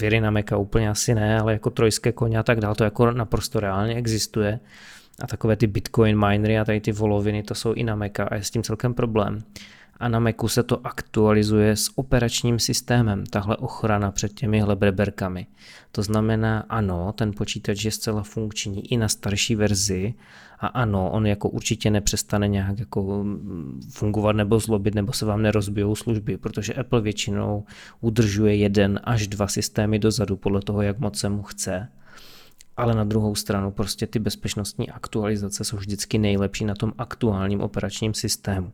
C: viry na Maca úplně asi ne, ale jako trojské koně a tak dále, to jako naprosto reálně existuje. A takové ty Bitcoin minery a tady ty voloviny, to jsou i na Maca a je s tím celkem problém a na Macu se to aktualizuje s operačním systémem, tahle ochrana před těmihle breberkami. To znamená, ano, ten počítač je zcela funkční i na starší verzi a ano, on jako určitě nepřestane nějak jako mm, fungovat nebo zlobit, nebo se vám nerozbijou služby, protože Apple většinou udržuje jeden až dva systémy dozadu podle toho, jak moc se mu chce ale na druhou stranu prostě ty bezpečnostní aktualizace jsou vždycky nejlepší na tom aktuálním operačním systému.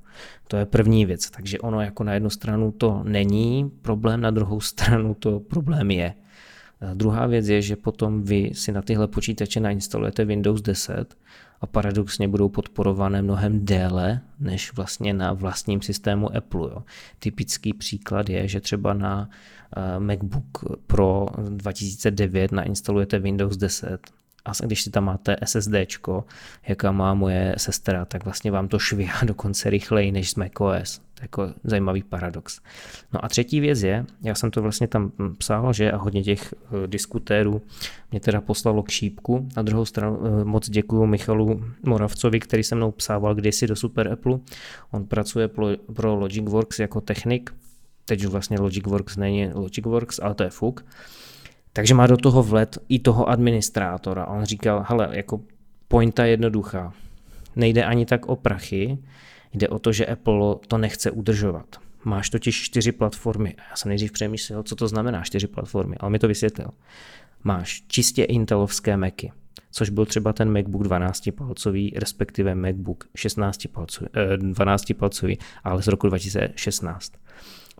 C: To je první věc, takže ono jako na jednu stranu to není problém, na druhou stranu to problém je. A druhá věc je, že potom vy si na tyhle počítače nainstalujete Windows 10 a paradoxně budou podporované mnohem déle než vlastně na vlastním systému Apple. Jo. Typický příklad je, že třeba na MacBook Pro 2009 nainstalujete Windows 10 a když si tam máte SSD, jaká má moje sestra, tak vlastně vám to švihá dokonce rychleji než z macOS jako zajímavý paradox. No a třetí věc je, já jsem to vlastně tam psal, že a hodně těch eh, diskutérů mě teda poslalo k šípku. Na druhou stranu eh, moc děkuji Michalu Moravcovi, který se mnou psával kdysi do Super Apple. On pracuje pro Logicworks jako technik, teď už vlastně Logicworks není Logicworks, ale to je fuk. Takže má do toho vlet i toho administrátora. On říkal, hele, jako pointa jednoduchá. Nejde ani tak o prachy, Jde o to, že Apple to nechce udržovat. Máš totiž čtyři platformy. Já jsem nejdřív přemýšlel, co to znamená čtyři platformy, ale mi to vysvětlil. Máš čistě Intelovské Macy, což byl třeba ten MacBook 12 palcový, respektive MacBook 16 palcový, eh, 12 palcový, ale z roku 2016.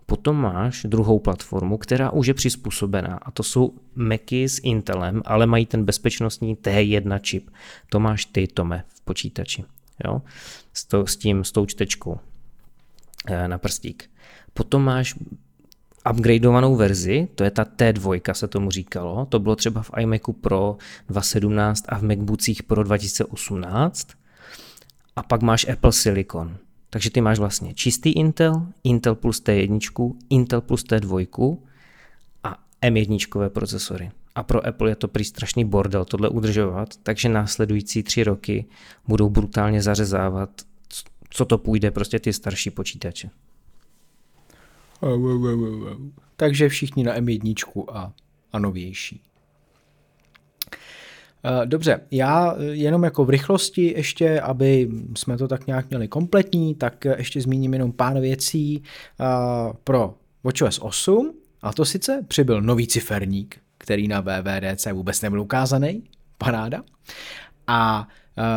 C: Potom máš druhou platformu, která už je přizpůsobená a to jsou Macy s Intelem, ale mají ten bezpečnostní T1 čip. To máš ty, Tome, v počítači jo, s, to, s tím, s tou čtečkou eh, na prstík. Potom máš upgradeovanou verzi, to je ta T2 se tomu říkalo, to bylo třeba v iMacu Pro 2017 a v MacBookích Pro 2018 a pak máš Apple Silicon. Takže ty máš vlastně čistý Intel, Intel plus T1, Intel plus T2 a M1 procesory a pro Apple je to prý strašný bordel tohle udržovat, takže následující tři roky budou brutálně zařezávat, co to půjde, prostě ty starší počítače.
A: Takže všichni na M1 a, a novější. Eh, dobře, já jenom jako v rychlosti ještě, aby jsme to tak nějak měli kompletní, tak ještě zmíním jenom pár věcí eh, pro WatchOS 8, a to sice přibyl nový ciferník, který na VVDC vůbec nebyl ukázaný, paráda. A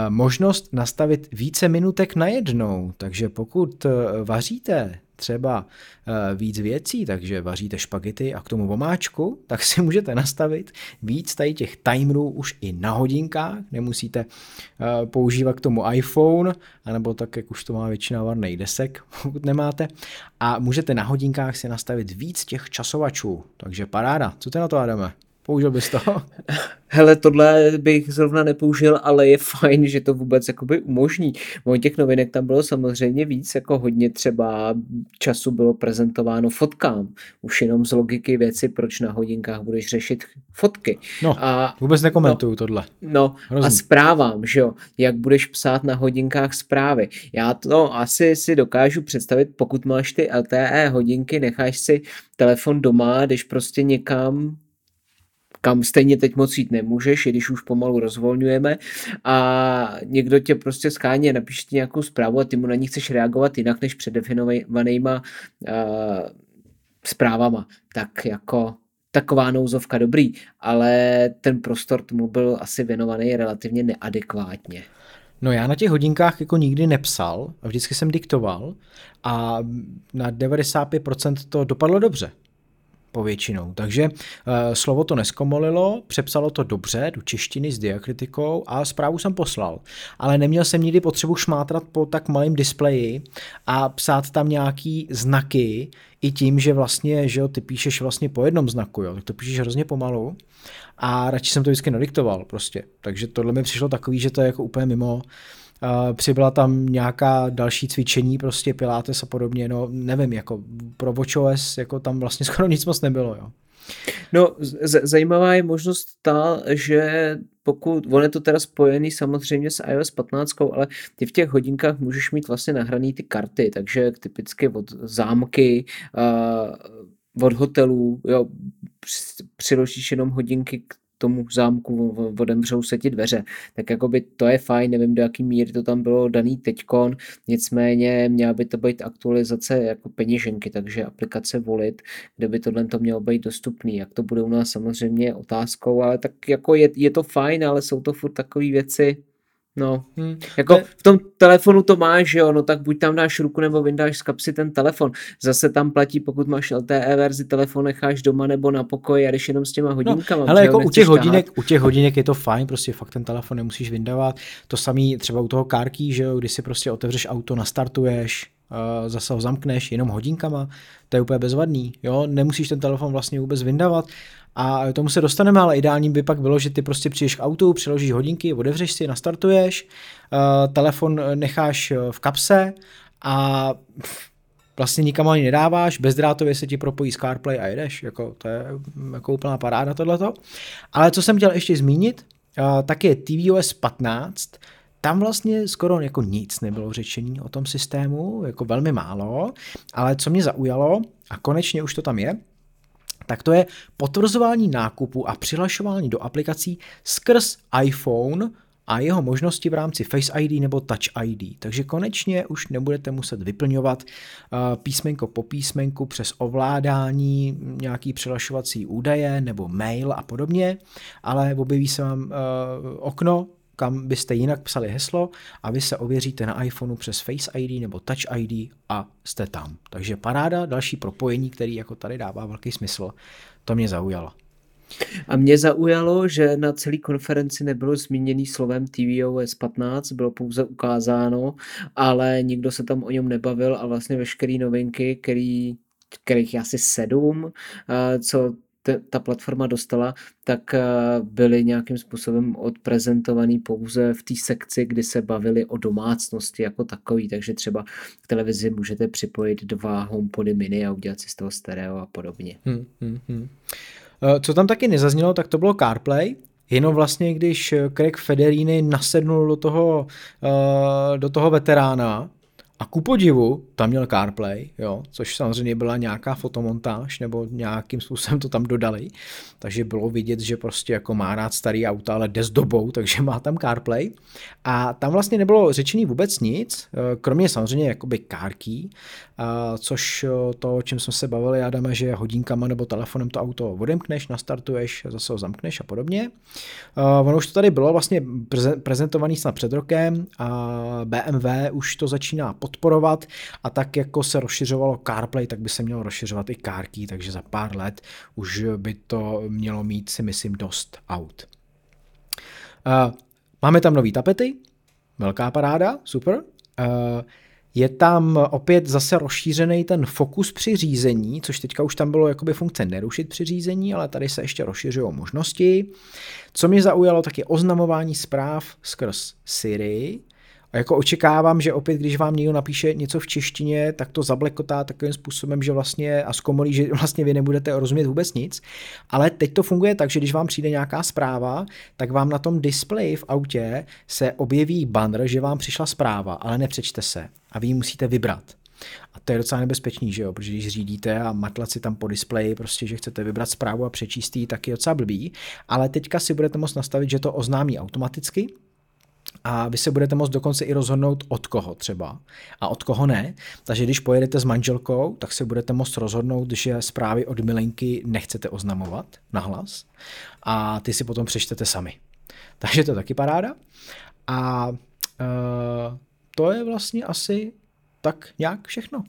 A: možnost nastavit více minutek najednou, takže pokud vaříte třeba e, víc věcí, takže vaříte špagety a k tomu vomáčku, tak si můžete nastavit víc tady těch timerů už i na hodinkách, nemusíte používat k tomu iPhone, anebo tak, jak už to má většina varnej desek, pokud nemáte, a můžete na hodinkách si nastavit víc těch časovačů, takže paráda. Co ty na to, Adame? Použil bys to?
B: Hele, tohle bych zrovna nepoužil, ale je fajn, že to vůbec jakoby umožní. O těch novinek tam bylo samozřejmě víc, jako hodně třeba času bylo prezentováno fotkám. Už jenom z logiky věci, proč na hodinkách budeš řešit fotky.
A: No, a, vůbec nekomentuju
B: no,
A: tohle.
B: No Hrozný. a zprávám, že jo, jak budeš psát na hodinkách zprávy. Já to asi si dokážu představit, pokud máš ty LTE hodinky, necháš si telefon doma, jdeš prostě někam, kam stejně teď moc jít nemůžeš, i když už pomalu rozvolňujeme. A někdo tě prostě skáně, napíše ti nějakou zprávu a ty mu na ní chceš reagovat jinak než předdefinovanýma uh, zprávama, tak jako taková nouzovka dobrý, ale ten prostor tomu byl asi věnovaný relativně neadekvátně.
A: No já na těch hodinkách jako nikdy nepsal, vždycky jsem diktoval a na 95% to dopadlo dobře povětšinou. Takže uh, slovo to neskomolilo, přepsalo to dobře do češtiny s diakritikou a zprávu jsem poslal. Ale neměl jsem nikdy potřebu šmátrat po tak malém displeji a psát tam nějaký znaky i tím, že vlastně, že jo, ty píšeš vlastně po jednom znaku, jo, tak to píšeš hrozně pomalu a radši jsem to vždycky nadiktoval prostě. Takže tohle mi přišlo takový, že to je jako úplně mimo, přibyla tam nějaká další cvičení, prostě Pilates a podobně, no nevím, jako pro WatchOS jako tam vlastně skoro nic moc nebylo, jo.
B: No, z- zajímavá je možnost ta, že pokud, on je to teda spojený samozřejmě s iOS 15, ale ty v těch hodinkách můžeš mít vlastně nahraný ty karty, takže typicky od zámky, uh, od hotelů, jo, přiložíš jenom hodinky k tomu zámku odemřou se ti dveře. Tak jakoby to je fajn, nevím do jaký míry to tam bylo daný teďkon, nicméně měla by to být aktualizace jako peněženky, takže aplikace volit, kde by tohle to mělo být dostupný. Jak to bude u nás samozřejmě otázkou, ale tak jako je, je to fajn, ale jsou to furt takové věci, No, hmm. jako ne. v tom telefonu to máš, jo, no tak buď tam dáš ruku nebo vyndáš z kapsy ten telefon. Zase tam platí, pokud máš LTE verzi, telefon necháš doma nebo na pokoji a jdeš jenom s těma no, hodinkama.
A: No, ale jako u těch, hodinek, u těch hodinek je to fajn, prostě fakt ten telefon nemusíš vyndávat. To samý třeba u toho kárky, že jo, když si prostě otevřeš auto, nastartuješ, uh, zase ho zamkneš jenom hodinkama, to je úplně bezvadný, jo, nemusíš ten telefon vlastně vůbec vyndávat a tomu se dostaneme, ale ideální by pak bylo, že ty prostě přijdeš k autu, přiložíš hodinky, otevřeš si, nastartuješ, uh, telefon necháš v kapse a vlastně nikam ani nedáváš, bezdrátově se ti propojí s CarPlay a jedeš, jako to je jako úplná paráda tohleto. Ale co jsem chtěl ještě zmínit, tak je tvOS 15, tam vlastně skoro jako nic nebylo řečení o tom systému, jako velmi málo, ale co mě zaujalo, a konečně už to tam je, tak to je potvrzování nákupu a přihlašování do aplikací skrz iPhone a jeho možnosti v rámci Face ID nebo Touch ID. Takže konečně už nebudete muset vyplňovat uh, písmenko po písmenku přes ovládání nějaký přihlašovací údaje nebo mail a podobně, ale objeví se vám uh, okno kam byste jinak psali heslo a vy se ověříte na iPhoneu přes Face ID nebo Touch ID a jste tam. Takže paráda, další propojení, který jako tady dává velký smysl. To mě zaujalo.
B: A mě zaujalo, že na celé konferenci nebylo zmíněný slovem tvOS 15, bylo pouze ukázáno, ale nikdo se tam o něm nebavil a vlastně veškeré novinky, který kterých asi sedm, eh, co ta platforma dostala, tak eh, byly nějakým způsobem odprezentovaný pouze v té sekci, kdy se bavili o domácnosti jako takový, takže třeba k televizi můžete připojit dva HomePody mini a udělat si z toho stereo a podobně. Hmm, hmm,
A: hmm. Co tam taky nezaznělo, tak to bylo CarPlay, Jenom vlastně, když Craig Federini nasednul do toho, eh, do toho veterána, a ku podivu, tam měl CarPlay, jo, což samozřejmě byla nějaká fotomontáž, nebo nějakým způsobem to tam dodali, takže bylo vidět, že prostě jako má rád starý auta, ale jde s dobou, takže má tam CarPlay. A tam vlastně nebylo řečený vůbec nic, eh, kromě samozřejmě jakoby key, což eh, to, o čem jsme se bavili, Adame, že hodinkama nebo telefonem to auto odemkneš, nastartuješ, zase ho zamkneš a podobně. Eh, ono už to tady bylo vlastně prezentovaný snad před rokem a BMW už to začíná podporovat a tak jako se rozšiřovalo CarPlay, tak by se mělo rozšiřovat i CarKey, takže za pár let už by to mělo mít si myslím dost aut. Uh, máme tam nový tapety, velká paráda, super. Uh, Je tam opět zase rozšířený ten fokus při řízení, což teďka už tam bylo jakoby funkce nerušit při řízení, ale tady se ještě rozšiřují možnosti. Co mě zaujalo, tak je oznamování zpráv skrz Siri, a jako očekávám, že opět, když vám někdo napíše něco v češtině, tak to zablekotá takovým způsobem, že vlastně a zkomolí, že vlastně vy nebudete rozumět vůbec nic. Ale teď to funguje tak, že když vám přijde nějaká zpráva, tak vám na tom displeji v autě se objeví banner, že vám přišla zpráva, ale nepřečte se a vy ji musíte vybrat. A to je docela nebezpečný, že jo, protože když řídíte a matlat si tam po displeji, prostě, že chcete vybrat zprávu a přečíst ji, tak je docela blbý. Ale teďka si budete moct nastavit, že to oznámí automaticky, a vy se budete moct dokonce i rozhodnout od koho třeba a od koho ne. Takže když pojedete s manželkou, tak se budete moct rozhodnout, že zprávy od milenky nechcete oznamovat nahlas a ty si potom přečtete sami. Takže to je taky paráda. A uh, to je vlastně asi tak nějak všechno.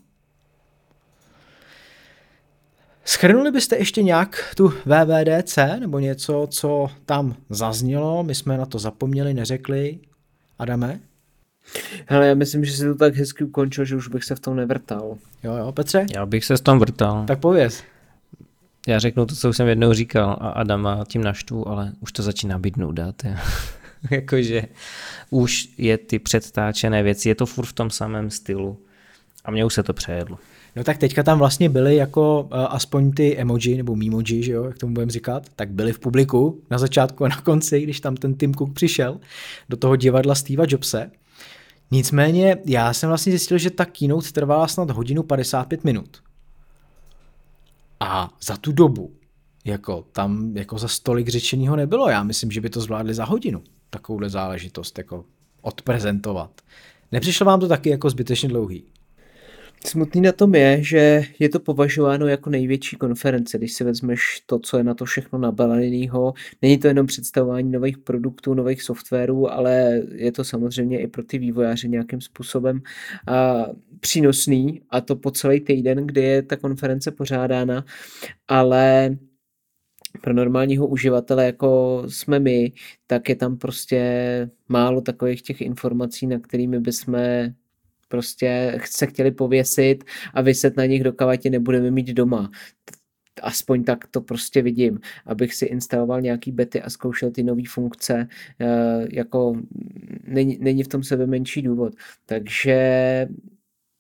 A: Schrnuli byste ještě nějak tu VVDC nebo něco, co tam zaznělo? My jsme na to zapomněli, neřekli. Adame?
B: Hele, já myslím, že si to tak hezky ukončil, že už bych se v tom nevrtal.
A: Jo, jo, Petře?
C: Já bych se s tom vrtal.
A: Tak pověz.
C: Já řeknu to, co už jsem jednou říkal a Adama tím naštvu, ale už to začíná být nuda. Jakože už je ty předtáčené věci, je to furt v tom samém stylu a mně už se to přejedlo.
A: No tak teďka tam vlastně byly jako uh, aspoň ty emoji nebo memoji, že jo, jak tomu budeme říkat, tak byly v publiku na začátku a na konci, když tam ten Tim Cook přišel do toho divadla Steva Jobse. Nicméně já jsem vlastně zjistil, že ta keynote trvala snad hodinu 55 minut. A za tu dobu jako tam jako za stolik řečeného nebylo. Já myslím, že by to zvládli za hodinu, takovouhle záležitost jako odprezentovat. Nepřišlo vám to taky jako zbytečně dlouhý?
B: Smutný na tom je, že je to považováno jako největší konference, když si vezmeš to, co je na to všechno nabaleného. Není to jenom představování nových produktů, nových softwarů, ale je to samozřejmě i pro ty vývojáře nějakým způsobem a, přínosný a to po celý týden, kdy je ta konference pořádána, ale pro normálního uživatele, jako jsme my, tak je tam prostě málo takových těch informací, na kterými bychom prostě se chtěli pověsit a vyset na nich, dokud je nebudeme mít doma. Aspoň tak to prostě vidím, abych si instaloval nějaký bety a zkoušel ty nové funkce, eh, jako není, není v tom sebe menší důvod. Takže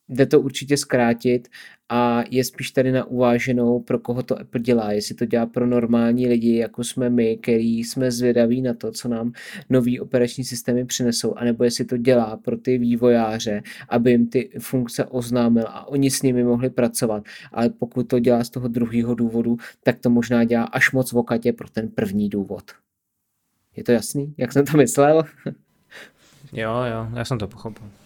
B: jde to určitě zkrátit a je spíš tady na uváženou, pro koho to Apple dělá. Jestli to dělá pro normální lidi, jako jsme my, který jsme zvědaví na to, co nám nový operační systémy přinesou, anebo jestli to dělá pro ty vývojáře, aby jim ty funkce oznámil a oni s nimi mohli pracovat. Ale pokud to dělá z toho druhého důvodu, tak to možná dělá až moc vokatě pro ten první důvod. Je to jasný, jak jsem to myslel?
C: jo, jo, já jsem to pochopil.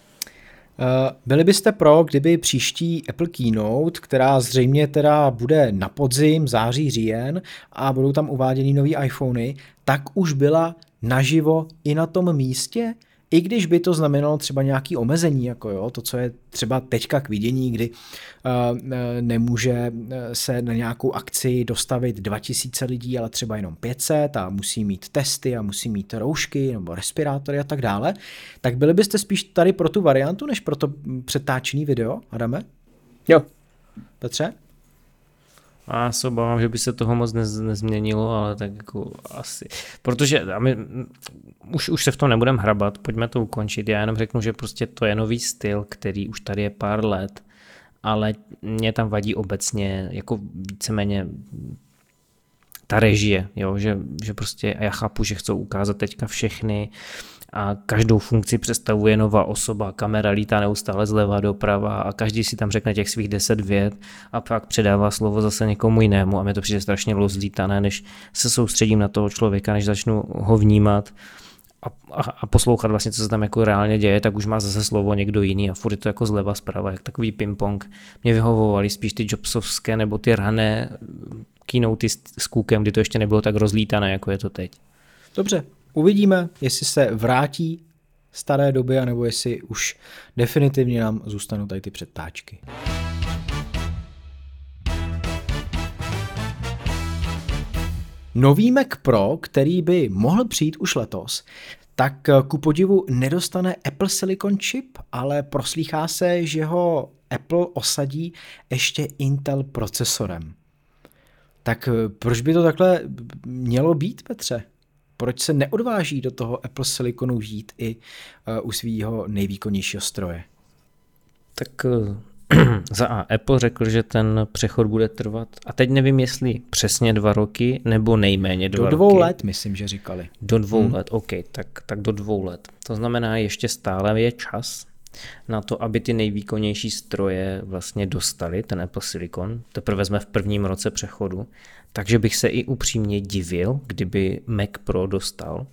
A: Eh, byli byste pro, kdyby příští Apple Keynote, která zřejmě teda bude na podzim, září, říjen a budou tam uváděny nový iPhony, tak už byla naživo i na tom místě? I když by to znamenalo třeba nějaké omezení, jako jo, to, co je třeba teďka k vidění, kdy uh, nemůže se na nějakou akci dostavit 2000 lidí, ale třeba jenom 500 a musí mít testy a musí mít roušky nebo respirátory a tak dále, tak byli byste spíš tady pro tu variantu, než pro to přetáčený video, Adame?
B: Jo.
A: Petře?
C: A já se obávám, že by se toho moc nez, nezměnilo, ale tak jako asi. Protože a my, už, už se v tom nebudeme hrabat, pojďme to ukončit. Já jenom řeknu, že prostě to je nový styl, který už tady je pár let, ale mě tam vadí obecně jako víceméně ta režie, jo, že, že prostě, a já chápu, že chcou ukázat teďka všechny a každou funkci představuje nová osoba, kamera lítá neustále zleva doprava a každý si tam řekne těch svých deset vět a pak předává slovo zase někomu jinému a mě to přijde strašně rozlítané, než se soustředím na toho člověka, než začnu ho vnímat a, a, poslouchat vlastně, co se tam jako reálně děje, tak už má zase slovo někdo jiný a furt je to jako zleva zprava, jak takový ping-pong. Mě vyhovovali spíš ty jobsovské nebo ty rané keynoty s, s kůkem, kdy to ještě nebylo tak rozlítané, jako je to teď.
A: Dobře, Uvidíme, jestli se vrátí staré doby, anebo jestli už definitivně nám zůstanou tady ty předtáčky. Nový Mac Pro, který by mohl přijít už letos, tak eh, ku podivu nedostane Apple Silicon chip, ale proslýchá se, že ho Apple osadí ještě Intel procesorem. Tak eh, proč by to takhle mělo být, Petře? Proč se neodváží do toho Apple Siliconu žít i uh, u svého nejvýkonnějšího stroje?
C: Tak za A Apple řekl, že ten přechod bude trvat, a teď nevím, jestli přesně dva roky, nebo nejméně dva
A: Do dvou
C: roky.
A: let, myslím, že říkali.
C: Do dvou hmm. let, OK, tak, tak do dvou let. To znamená, ještě stále je čas na to, aby ty nejvýkonnější stroje vlastně dostali, ten Apple Silicon. Teprve jsme v prvním roce přechodu, takže bych se i upřímně divil, kdyby Mac Pro dostal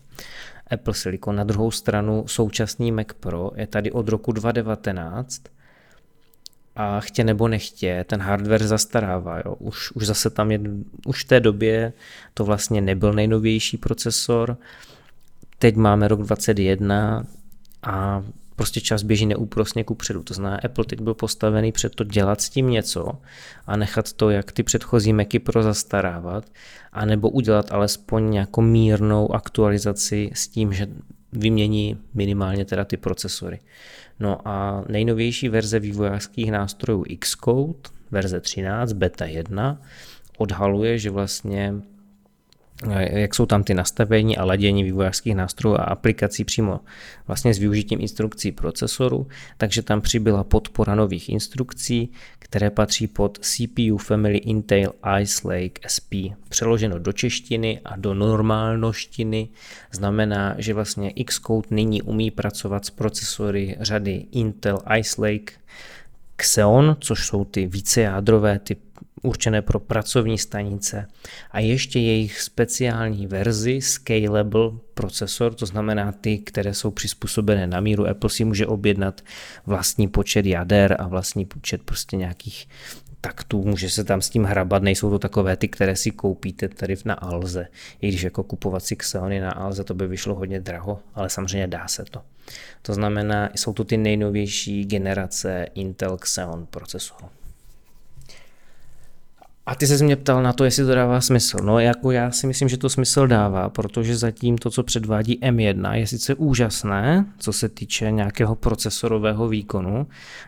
C: Apple Silicon. Na druhou stranu současný Mac Pro je tady od roku 2019 a chtě nebo nechtě, ten hardware zastarává. Jo. Už, už zase tam je, už v té době to vlastně nebyl nejnovější procesor, teď máme rok 2021 a prostě čas běží neúprosně ku předu. To znamená, Apple teď byl postavený před to dělat s tím něco a nechat to, jak ty předchozí Macy Pro zastarávat, anebo udělat alespoň nějakou mírnou aktualizaci s tím, že vymění minimálně teda ty procesory. No a nejnovější verze vývojářských nástrojů Xcode, verze 13, beta 1, odhaluje, že vlastně jak jsou tam ty nastavení a ladění vývojářských nástrojů a aplikací přímo vlastně s využitím instrukcí procesoru, takže tam přibyla podpora nových instrukcí, které patří pod CPU Family Intel Ice Lake SP. Přeloženo do češtiny a do normálnoštiny znamená, že vlastně Xcode nyní umí pracovat s procesory řady Intel Ice Lake Xeon, což jsou ty vícejádrové, ty určené pro pracovní stanice a ještě jejich speciální verzi Scalable procesor, to znamená ty, které jsou přizpůsobené na míru. Apple si může objednat vlastní počet jader a vlastní počet prostě nějakých taktů, může se tam s tím hrabat, nejsou to takové ty, které si koupíte tady na Alze, i když jako kupovat si Xeony na Alze to by vyšlo hodně draho, ale samozřejmě dá se to. To znamená, jsou to ty nejnovější generace Intel Xeon procesorů. A ty se mě ptal na to, jestli to dává smysl. No jako já si myslím, že to smysl dává, protože zatím to, co předvádí M1, je sice úžasné, co se týče nějakého procesorového výkonu,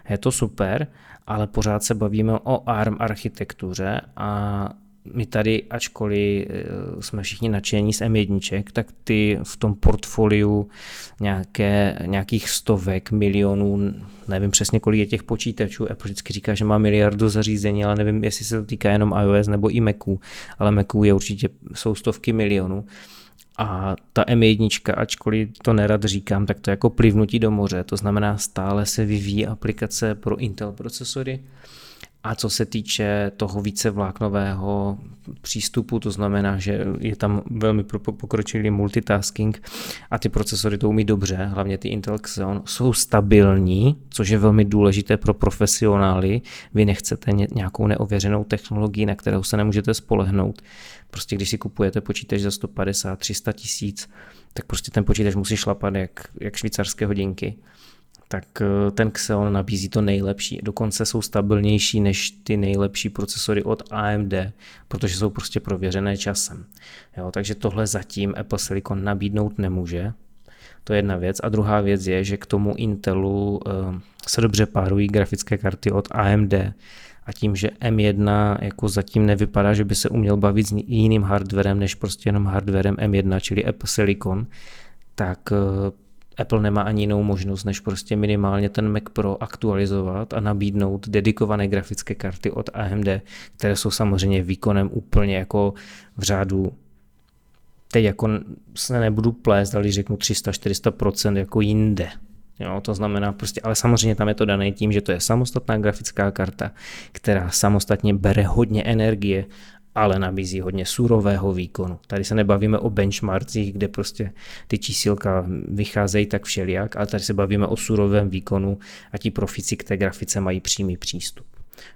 C: je to super, ale pořád se bavíme o ARM architektuře a my tady, ačkoliv eh, jsme všichni nadšení z M1, tak ty v tom portfoliu nějaké, nějakých stovek, milionů, nevím přesně kolik je těch počítačů, Apple vždycky říká, že má miliardu zařízení, ale nevím, jestli se to týká jenom iOS nebo i Maců, ale Maců je určitě, jsou stovky milionů. A ta M1, ačkoliv to nerad říkám, tak to je jako plivnutí do moře, to znamená stále se vyvíjí aplikace pro Intel procesory, a co se týče toho více vláknového přístupu, to znamená, že je tam velmi pokročilý multitasking a ty procesory to umí dobře, hlavně ty Intel Xeon, jsou stabilní, což je velmi důležité pro profesionály. Vy nechcete nějakou neověřenou technologii, na kterou se nemůžete spolehnout. Prostě když si kupujete počítač za 150-300 tisíc, tak prostě ten počítač musí šlapat jak, jak švýcarské hodinky tak eh, ten Xeon nabízí to nejlepší. Dokonce jsou stabilnější než ty nejlepší procesory od AMD, protože jsou prostě prověřené časem. Jo, takže tohle zatím Apple Silicon nabídnout nemůže. To je jedna věc. A druhá věc je, že k tomu Intelu uh, se dobře párují grafické karty od AMD a tím, že M1 jako zatím nevypadá, že by se uměl bavit s jiným hardwarem než prostě jenom hardwarem M1, čili Apple Silicon, tak uh, Apple nemá ani jinou možnost, než prostě minimálně ten Mac Pro aktualizovat a nabídnout dedikované grafické karty od AMD, které jsou samozřejmě výkonem úplně jako v řádu teď jako se nebudu plést, ale řeknu 300-400% jako jinde. Jo, to znamená prostě, ale samozřejmě tam je to dané tím, že to je samostatná grafická karta, která samostatně bere hodně energie ale nabízí hodně surového výkonu. Tady se nebavíme o benchmarkcích, kde prostě ty čísilka vycházejí tak všelijak, ale tady se bavíme o surovém výkonu a ti profici k té grafice mají přímý přístup.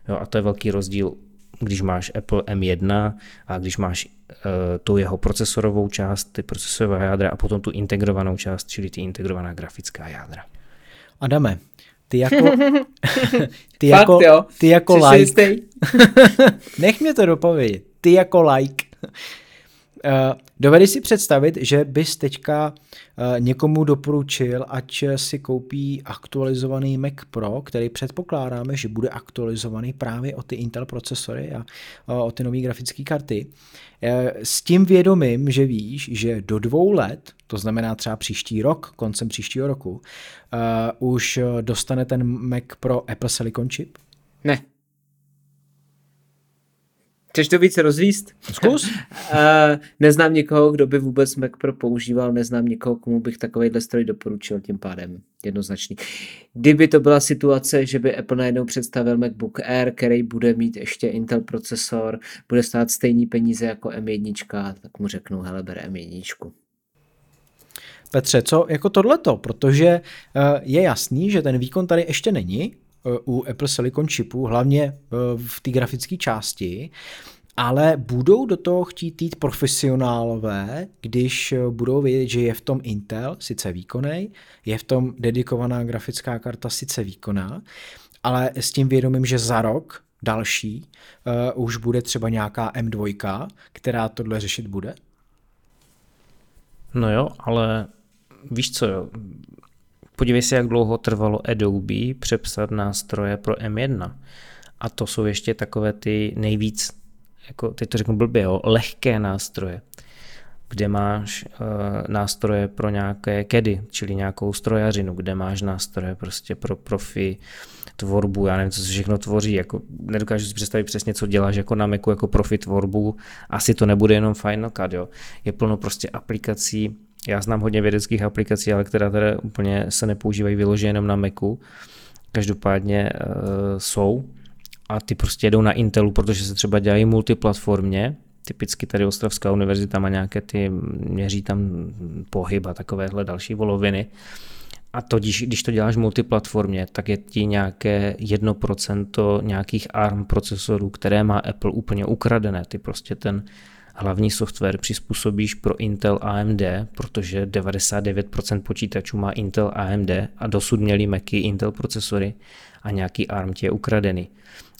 C: Jo, a to je velký rozdíl, když máš Apple M1 a když máš uh, tu jeho procesorovou část, ty procesorové jádra a potom tu integrovanou část, čili ty integrovaná grafická jádra.
A: Adame, ty jako, ty jako, jo. ty jako like, nech mě to dopovědět, ty jako like, dovedeš si představit, že bys teďka někomu doporučil, ať si koupí aktualizovaný Mac Pro, který předpokládáme, že bude aktualizovaný právě o ty Intel procesory a o ty nové grafické karty. S tím vědomím, že víš, že do dvou let, to znamená třeba příští rok, koncem příštího roku, už dostane ten Mac Pro Apple Silicon chip?
B: Ne. Chceš to více rozvíst?
A: Zkus.
B: neznám někoho, kdo by vůbec Mac Pro používal, neznám někoho, komu bych takovýhle stroj doporučil tím pádem. Jednoznačný. Kdyby to byla situace, že by Apple najednou představil MacBook Air, který bude mít ještě Intel procesor, bude stát stejný peníze jako M1, tak mu řeknu, hele, ber M1.
A: Petře, co jako tohleto? Protože eh, je jasný, že ten výkon tady ještě není, Eh, u Apple Silicon chipů, hlavně eh, v té grafické části, ale budou do toho chtít jít profesionálové, když eh, budou vědět, že je v tom Intel, sice výkonný, je v tom dedikovaná grafická karta, sice výkonná, ale s tím vědomím, že za rok další uh, už bude třeba nějaká M2, která tohle řešit bude?
C: No jo, ale víš co, jo, Podívej se, jak dlouho trvalo Adobe přepsat nástroje pro M1. A to jsou ještě takové ty nejvíc, jako teď to řeknu blbě, jo, lehké nástroje, kde máš uh, nástroje pro nějaké kedy, čili nějakou strojařinu, kde máš nástroje prostě pro profi, tvorbu, já nevím, co se všechno tvoří, jako nedokážu si představit přesně, co děláš jako na Macu jako profi tvorbu, asi to nebude jenom Final Cut, jo. Je plno prostě aplikací, já znám hodně vědeckých aplikací, ale které teda úplně se nepoužívají vyloženě jenom na Macu. Každopádně uh, jsou a ty prostě jedou na Intelu, protože se třeba dělají multiplatformně, typicky tady Ostravská univerzita má nějaké ty, měří tam pohyb a takovéhle další voloviny. A to, když, když to děláš multiplatformně, tak je ti nějaké 1% nějakých ARM procesorů, které má Apple úplně ukradené. Ty prostě ten hlavní software přizpůsobíš pro Intel AMD, protože 99% počítačů má Intel AMD a dosud měli Macy Intel procesory a nějaký ARM ti je ukradený.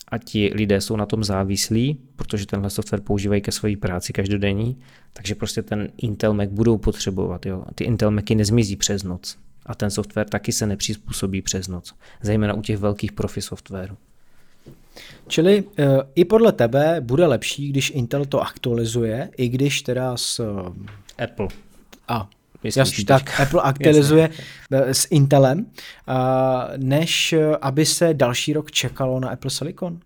C: A ti lidé jsou na tom závislí, protože tenhle software používají ke své práci každodenní, takže prostě ten Intel Mac budou potřebovat. Jo. Ty Intel Macy nezmizí přes noc. A ten software taky se nepřizpůsobí přes noc, zejména u těch velkých profi softwarů.
A: Čili uh, i podle tebe bude lepší, když Intel to aktualizuje, i když teda s... Uh,
C: Apple.
A: A, jasný, tak Apple aktualizuje jasný. s Intelem, než aby se další rok čekalo na Apple Silicon?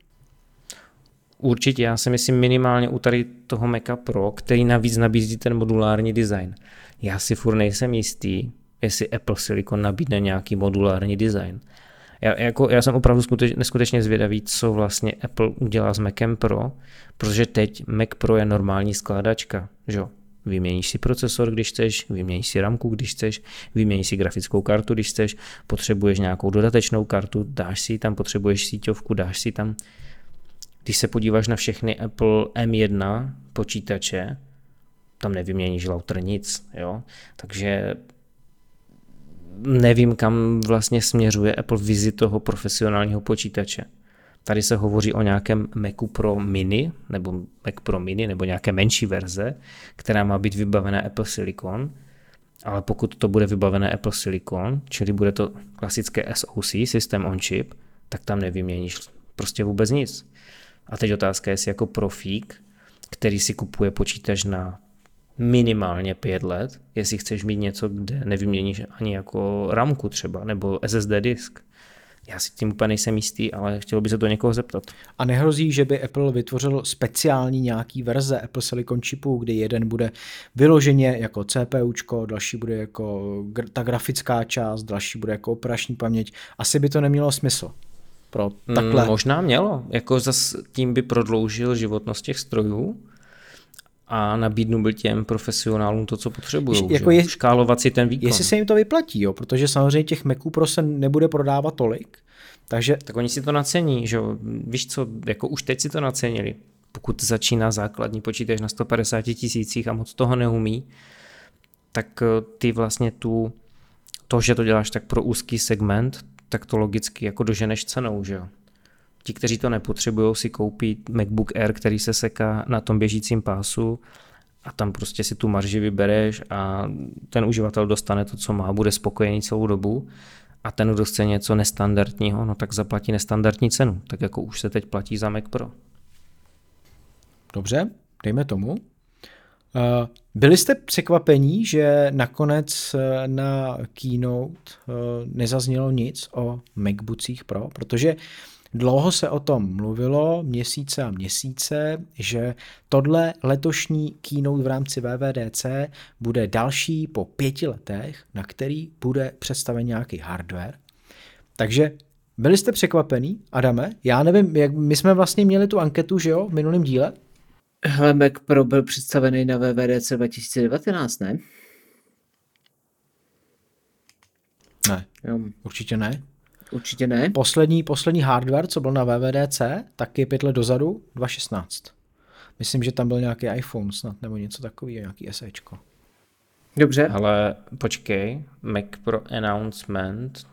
C: Určitě, já si myslím minimálně u tady toho Maca Pro, který navíc nabízí ten modulární design. Já si furt nejsem jistý, jestli Apple Silicon nabídne nějaký modulární design já, jako, já jsem opravdu skuteč, neskutečně zvědavý, co vlastně Apple udělá s Macem Pro, protože teď Mac Pro je normální skládačka, že jo? Vyměníš si procesor, když chceš, vyměníš si ramku, když chceš, vyměníš si grafickou kartu, když chceš, potřebuješ nějakou dodatečnou kartu, dáš si tam, potřebuješ síťovku, dáš si tam. Když se podíváš na všechny Apple M1 počítače, tam nevyměníš router nic, jo? Takže nevím, kam vlastně směřuje Apple vizi toho profesionálního počítače. Tady se hovoří o nějakém Macu Pro Mini, nebo Mac Pro Mini, nebo nějaké menší verze, která má být vybavená Apple Silicon, ale pokud to bude vybavené Apple Silicon, čili bude to klasické SoC, System on Chip, tak tam nevyměníš prostě vůbec nic. A teď otázka je, jestli jako profík, který si kupuje počítač na minimálně pět let, jestli chceš mít něco, kde nevyměníš ani jako ramku třeba, nebo SSD disk. Já si tím úplně nejsem jistý, ale chtělo by se to někoho zeptat.
A: A nehrozí, že by Apple vytvořil speciální nějaký verze Apple Silicon chipu, kdy jeden bude vyloženě jako CPUčko, další bude jako ta grafická část, další bude jako operační paměť. Asi by to nemělo smysl. Pro takhle.
C: Hmm, možná mělo. Jako zas tím by prodloužil životnost těch strojů, a nabídnu byl těm profesionálům to, co potřebují. Jako je, škálovat si ten výkon.
A: Jestli se jim to vyplatí, jo, protože samozřejmě těch Maců Pro se nebude prodávat tolik, takže...
C: Tak oni si to nacení, že jo. Víš co, jako už teď si to nacenili. Pokud začíná základní počítač na 150 tisících a moc toho neumí, tak eh, ty vlastně tu, to, že to děláš tak pro úzký segment, tak to logicky jako doženeš cenou, že jo. Ti, kteří to nepotřebují, si koupí MacBook Air, který se seká na tom běžícím pásu a tam prostě si tu marži vybereš a ten uživatel dostane to, co má, bude spokojený celou dobu a ten, kdo chce něco nestandardního, no tak zaplatí nestandardní cenu, tak jako už se teď platí za Mac Pro.
A: Dobře, dejme tomu. Eh, byli jste překvapení, že nakonec eh, na keynote eh, nezaznělo nic o MacBookích Pro, protože dlouho se o tom mluvilo, měsíce a měsíce, že tohle letošní keynote v rámci VVDC bude další po pěti letech, na který bude představen nějaký hardware. Takže byli jste překvapený, Adame? Já nevím, jak my jsme vlastně měli tu anketu, že jo, v minulém díle?
B: Hele, Mac Pro byl představený na VVDC 2019, ne?
A: Ne,
B: Jo,
A: určitě ne.
B: Určitě ne.
A: Poslední, poslední hardware, co byl na VVDC, tak je pět let dozadu, 2016. Myslím, že tam byl nějaký iPhone snad, nebo něco takového, nějaký SEčko.
B: Dobře.
C: Ale počkej, Mac Pro Announcement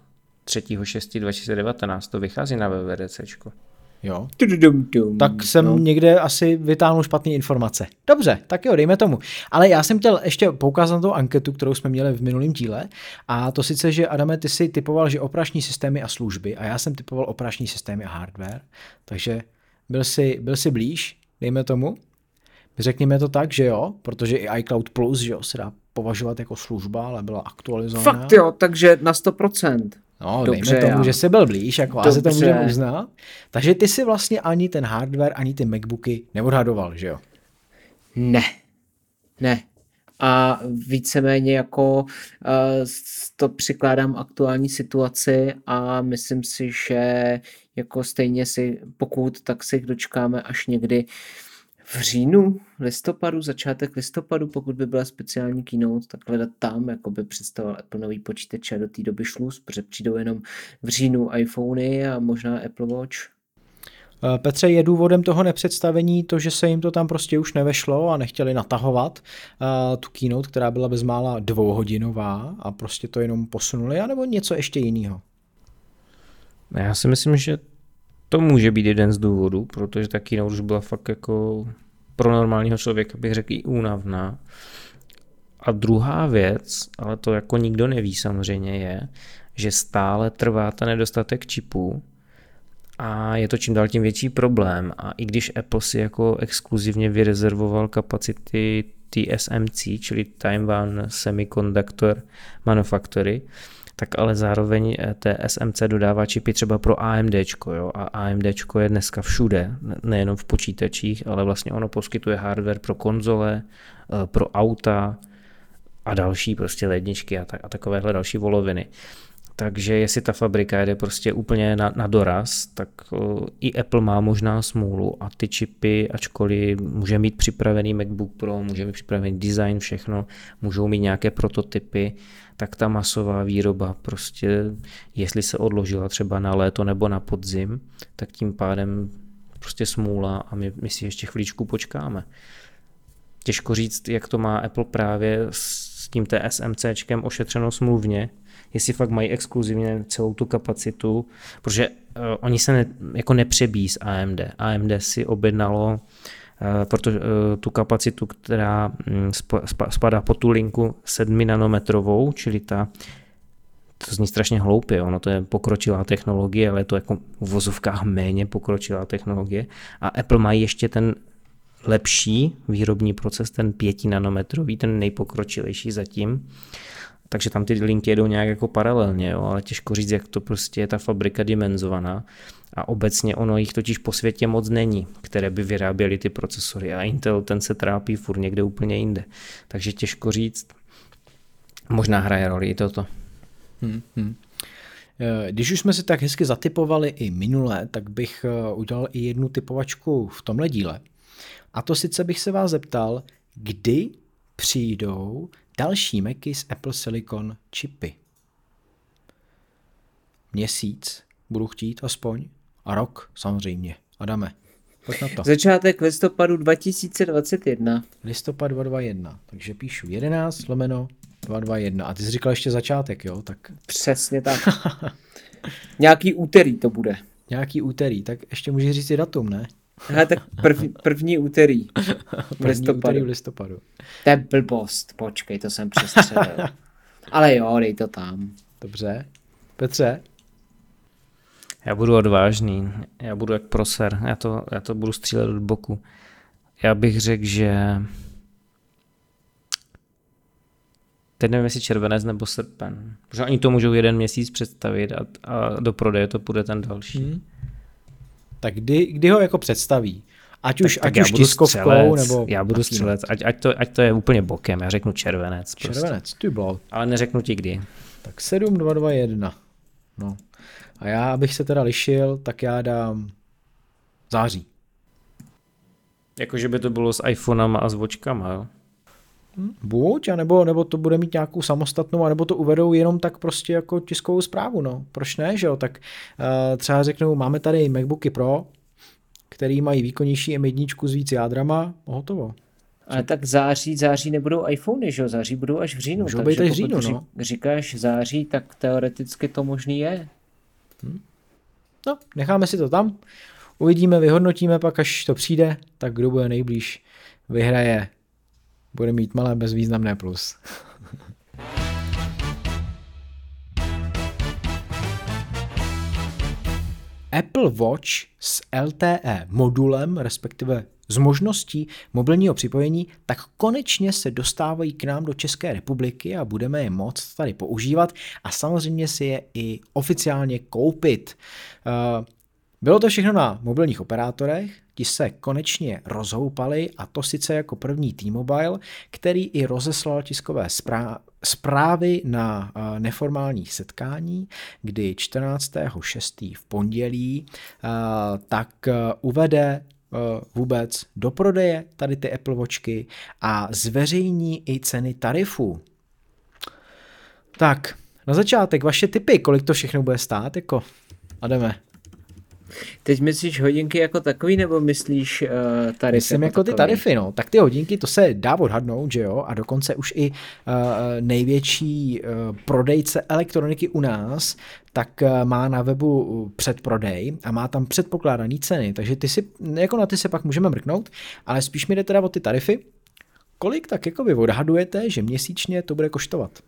C: 3.6.2019, to vychází na VVDCčko.
A: Jo. Tak jsem no. někde asi vytáhnul špatné informace. Dobře, tak jo, dejme tomu. Ale já jsem chtěl ještě poukázat na tu anketu, kterou jsme měli v minulém díle. A to sice, že Adame, ty si typoval, že operační systémy a služby, a já jsem typoval operační systémy a hardware. Takže byl si, byl si blíž, dejme tomu. Řekněme to tak, že jo, protože i iCloud Plus, že jo, se dá považovat jako služba, ale byla aktualizovaná.
B: Fakt jo, takže na 100%.
A: No,
B: Dobře,
A: dejme tomu,
B: já.
A: že jsi byl blíž, jako asi to
B: Dobře.
A: můžeme uznat. Takže ty si vlastně ani ten hardware, ani ty MacBooky neodhadoval, že jo?
B: Ne. Ne. A víceméně jako uh, to přikládám aktuální situaci a myslím si, že jako stejně si, pokud tak si dočkáme až někdy v říjnu, listopadu, začátek listopadu, pokud by byla speciální keynote, tak hledat tam, jako by představoval Apple nový počítač a do té doby šluz, protože přijdou jenom v říjnu iPhony a možná Apple Watch.
A: Eh, Petře, je důvodem toho nepředstavení to, že se jim to tam prostě už nevešlo a nechtěli natahovat uh, tu keynote, která byla bezmála dvouhodinová a prostě to jenom posunuli, anebo něco ještě jiného?
C: Já si myslím, že to může být jeden z důvodů, protože ta keynote už byla fakt jako pro normálního člověka bych řekl i únavná. A druhá věc, ale to jako nikdo neví samozřejmě, je, že stále trvá ten nedostatek čipů a je to čím dál tím větší problém. A i když Apple si jako exkluzivně vyrezervoval kapacity TSMC, čili Taiwan Semiconductor Manufactory, tak ale zároveň eh, TSMC dodává čipy třeba pro AMD, a AMD je dneska všude, ne- nejenom v počítačích, ale vlastně ono poskytuje hardware pro konzole, eh, pro auta a další prostě ledničky a, tak, a takovéhle další voloviny. Takže jestli ta fabrika jede prostě úplně na, na doraz, tak i Apple má možná smůlu a ty čipy, ačkoliv může mít připravený MacBook Pro, může mít připravený design, všechno, můžou mít nějaké prototypy, tak ta masová výroba prostě, jestli se odložila třeba na léto nebo na podzim, tak tím pádem prostě smůla a my, my si ještě chvíličku počkáme. Těžko říct, jak to má Apple právě s tím TSMCčkem ošetřeno smluvně, jestli fakt mají exkluzivně celou tu kapacitu, protože uh, oni se ne, jako nepřebíjí s AMD. AMD si objednalo uh, proto, uh, tu kapacitu, která sp, spadá po tu linku 7 nanometrovou, čili ta to zní strašně hloupě, ono to je pokročilá technologie, ale je to jako v vozovkách méně pokročilá technologie. A Apple má ještě ten lepší výrobní proces, ten 5 nanometrový, ten nejpokročilejší zatím. Takže tam ty linky jedou nějak jako paralelně, jo, ale těžko říct, jak to prostě je ta fabrika dimenzovaná. A obecně ono jich totiž po světě moc není, které by vyráběly ty procesory a Intel ten se trápí furt někde úplně jinde. Takže těžko říct, možná hraje roli i toto.
A: Hmm, hmm. Když už jsme si tak hezky zatypovali i minule, tak bych eh, udělal i jednu typovačku v tomhle díle. A to sice bych se vás zeptal, kdy přijdou další Macy s Apple Silicon čipy. Měsíc budu chtít aspoň a rok samozřejmě. Adame, pojď na to.
B: Začátek listopadu 2021.
A: Listopad 221, takže píšu 11 lomeno 221. A ty jsi říkal ještě začátek, jo? Tak
B: Přesně tak. Nějaký úterý to bude.
A: nějaký úterý, tak ještě můžeš říct i datum, ne?
B: Hele, tak prv, první úterý v
A: První
B: listopadu.
A: úterý v listopadu.
B: To je blbost, počkej, to jsem přestřelil. Ale jo, dej to tam.
A: Dobře. Petře?
C: Já budu odvážný, já budu jak proser, já to, já to budu střílet od boku. Já bych řekl, že teď nevím, jestli červenec nebo srpen. Protože oni to můžou jeden měsíc představit a, a do prodeje to půjde ten další.
A: Hmm. Tak kdy, kdy ho jako představí? Ať už,
C: tak, tak
A: ať
C: já
A: už
C: budu
A: tiskovkou,
C: střelec,
A: nebo...
C: já budu střelec, ať, ať, to, ať to je úplně bokem, já řeknu červenec. Prostě.
A: Červenec, ty blou.
C: Ale neřeknu ti kdy.
A: Tak 7, 2, 2, 1. No. A já, abych se teda lišil, tak já dám září.
C: Jakože by to bylo s iPhonama a s vočkama, jo?
A: Buď, anebo, nebo to bude mít nějakou samostatnou, anebo to uvedou jenom tak prostě jako tiskovou zprávu, no. Proč ne, že jo? Tak uh, třeba řeknou, máme tady MacBooky Pro, který mají výkonnější M1 s víc jádrama, a hotovo.
B: Ale tak září, září nebudou iPhony, že jo? Září budou až v říjnu.
A: Můžou
B: takže
A: být až v říjnu,
B: ří-
A: no.
B: Říkáš září, tak teoreticky to možný je.
A: No, necháme si to tam, uvidíme, vyhodnotíme pak, až to přijde, tak kdo bude nejblíž, vyhraje, bude mít malé bezvýznamné plus. Apple Watch s LTE modulem, respektive s možností mobilního připojení, tak konečně se dostávají k nám do České republiky a budeme je moct tady používat a samozřejmě si je i oficiálně koupit. Bylo to všechno na mobilních operátorech, ti se konečně rozhoupali a to sice jako první T-Mobile, který i rozeslal tiskové zprá- zprávy na eh, neformálních setkání, kdy 14.6. v pondělí eh, tak eh, uvede vůbec do prodeje tady ty Apple Watchky a zveřejní i ceny tarifů. Tak, na začátek vaše tipy, kolik to všechno bude stát, jako a jdeme.
B: Teď myslíš hodinky jako takový, nebo myslíš uh, tarify?
A: Myslím jako ty
B: takový?
A: tarify, no. Tak ty hodinky, to se dá odhadnout, že jo? A dokonce už i uh, největší uh, prodejce elektroniky u nás, tak uh, má na webu předprodej a má tam předpokládaný ceny, takže ty si, jako na ty se pak můžeme mrknout, ale spíš mi jde teda o ty tarify. Kolik tak jako vy odhadujete, že měsíčně to bude koštovat?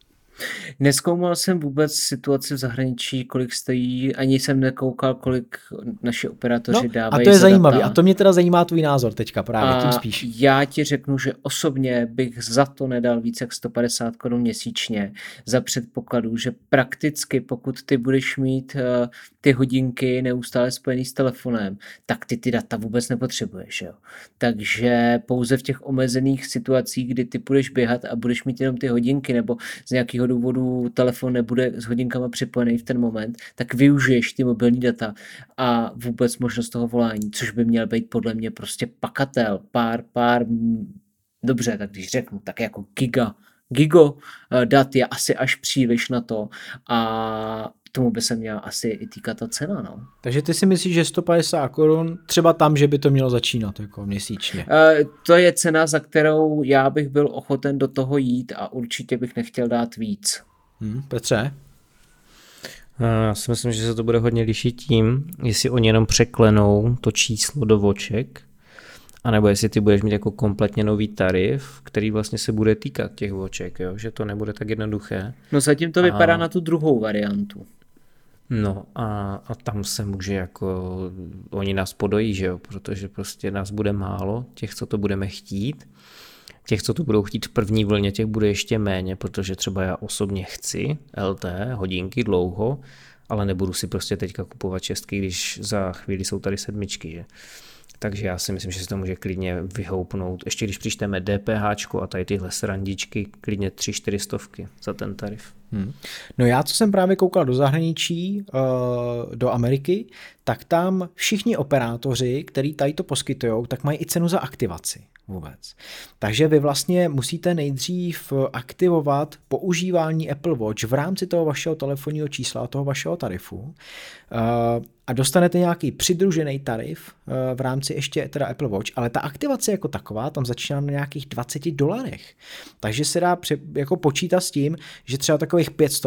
B: Neskoumal jsem vůbec situaci v zahraničí, kolik stojí, ani jsem nekoukal, kolik naši operátoři
A: No,
B: dávají
A: a to je
B: za
A: zajímavé. A to mě teda zajímá tvůj názor teďka právě, tím spíš.
B: já ti řeknu, že osobně bych za to nedal více jak 150 korun měsíčně za předpokladu, že prakticky pokud ty budeš mít uh, ty hodinky neustále spojený s telefonem, tak ty ty data vůbec nepotřebuješ. Jo? Takže pouze v těch omezených situacích, kdy ty budeš běhat a budeš mít jenom ty hodinky nebo z nějakého důvodu telefon nebude s hodinkama připojený v ten moment, tak využiješ ty mobilní data a vůbec možnost toho volání, což by měl být podle mě prostě pakatel, pár, pár, dobře, tak když řeknu, tak jako giga, gigo eh, dat je asi až příliš na to a tomu by se měla asi i týkat ta cena, no.
A: Takže ty si myslíš, že 150 korun, třeba tam, že by to mělo začínat jako měsíčně.
B: Eh, To je cena, za kterou já bych byl ochoten do toho jít a určitě bych nechtěl dát víc.
A: Hm, Petře?
C: Eh, Já si myslím, že se to bude hodně lišit tím, jestli oni jenom překlenou to číslo do voček, anebo jestli ty budeš mít jako kompletně nový tarif, který vlastně se bude týkat těch voček, jo? že to nebude tak jednoduché.
B: No zatím to vypadá
C: A-
B: na tu druhou variantu.
C: No a, a tam se může jako, oni nás podojí, že jo, protože prostě nás bude málo, těch, co to budeme chtít. Těch, co to budou chtít v první vlně, těch bude ještě méně, protože třeba já osobně chci LT, hodinky dlouho, ale nebudu si prostě teďka kupovat šestky, když za chvíli jsou tady sedmičky, že? Takže já si myslím, že se to může klidně vyhoupnout. Ještě když přičteme DPH a tady tyhle srandičky, klidně 3-4 stovky za ten tarif.
A: Hmm. No já, co jsem právě koukal do zahraničí, uh, do Ameriky, tak tam všichni operátoři, který tady to poskytují, tak mají i cenu za aktivaci vůbec. Takže vy vlastně musíte nejdřív aktivovat používání Apple Watch v rámci toho vašeho telefonního čísla a toho vašeho tarifu uh, a dostanete nějaký přidružený tarif uh, v rámci ještě teda Apple Watch, ale ta aktivace jako taková tam začíná na nějakých 20 dolarech. Takže se dá pře- jako počítat s tím, že třeba takových 500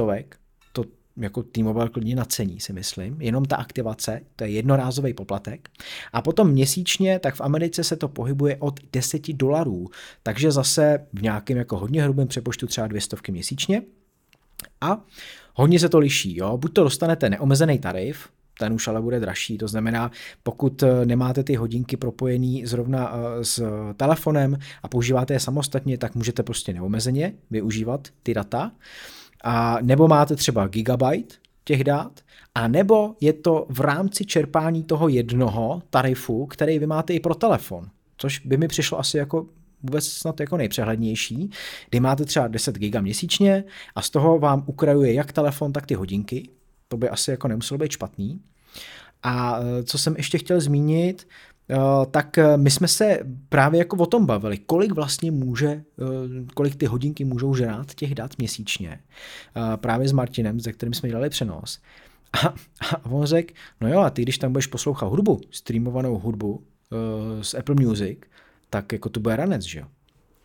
A: to jako T-Mobile klidně nacení, si myslím. Jenom ta aktivace, to je jednorázový poplatek. A potom měsíčně, tak v Americe se to pohybuje od 10 dolarů. Takže zase v nějakém jako hodně hrubém přepočtu třeba 200 měsíčně. A hodně se to liší. Jo? Buď to dostanete neomezený tarif, ten už ale bude dražší. To znamená, pokud eh, nemáte ty hodinky propojený zrovna eh, s telefonem a používáte je samostatně, tak můžete prostě neomezeně využívat ty data. A nebo máte třeba gigabyte těch dát, a nebo je to v rámci čerpání toho jednoho tarifu, který vy máte i pro telefon, což by mi přišlo asi jako vůbec snad jako nejpřehlednější, kdy máte třeba 10 giga měsíčně a z toho vám ukrajuje jak telefon, tak ty hodinky, to by asi jako nemuselo být špatný. A e, co jsem ještě chtěl zmínit, e, tak e, my jsme se právě jako o tom bavili, kolik vlastně může, kolik ty hodinky můžou žrát těch dat měsíčně. Právě s Martinem, ze kterým jsme dělali přenos. A, a on řekl, no jo, a ty když tam budeš poslouchat hudbu, streamovanou hudbu z Apple Music, tak jako to bude ranec, že jo.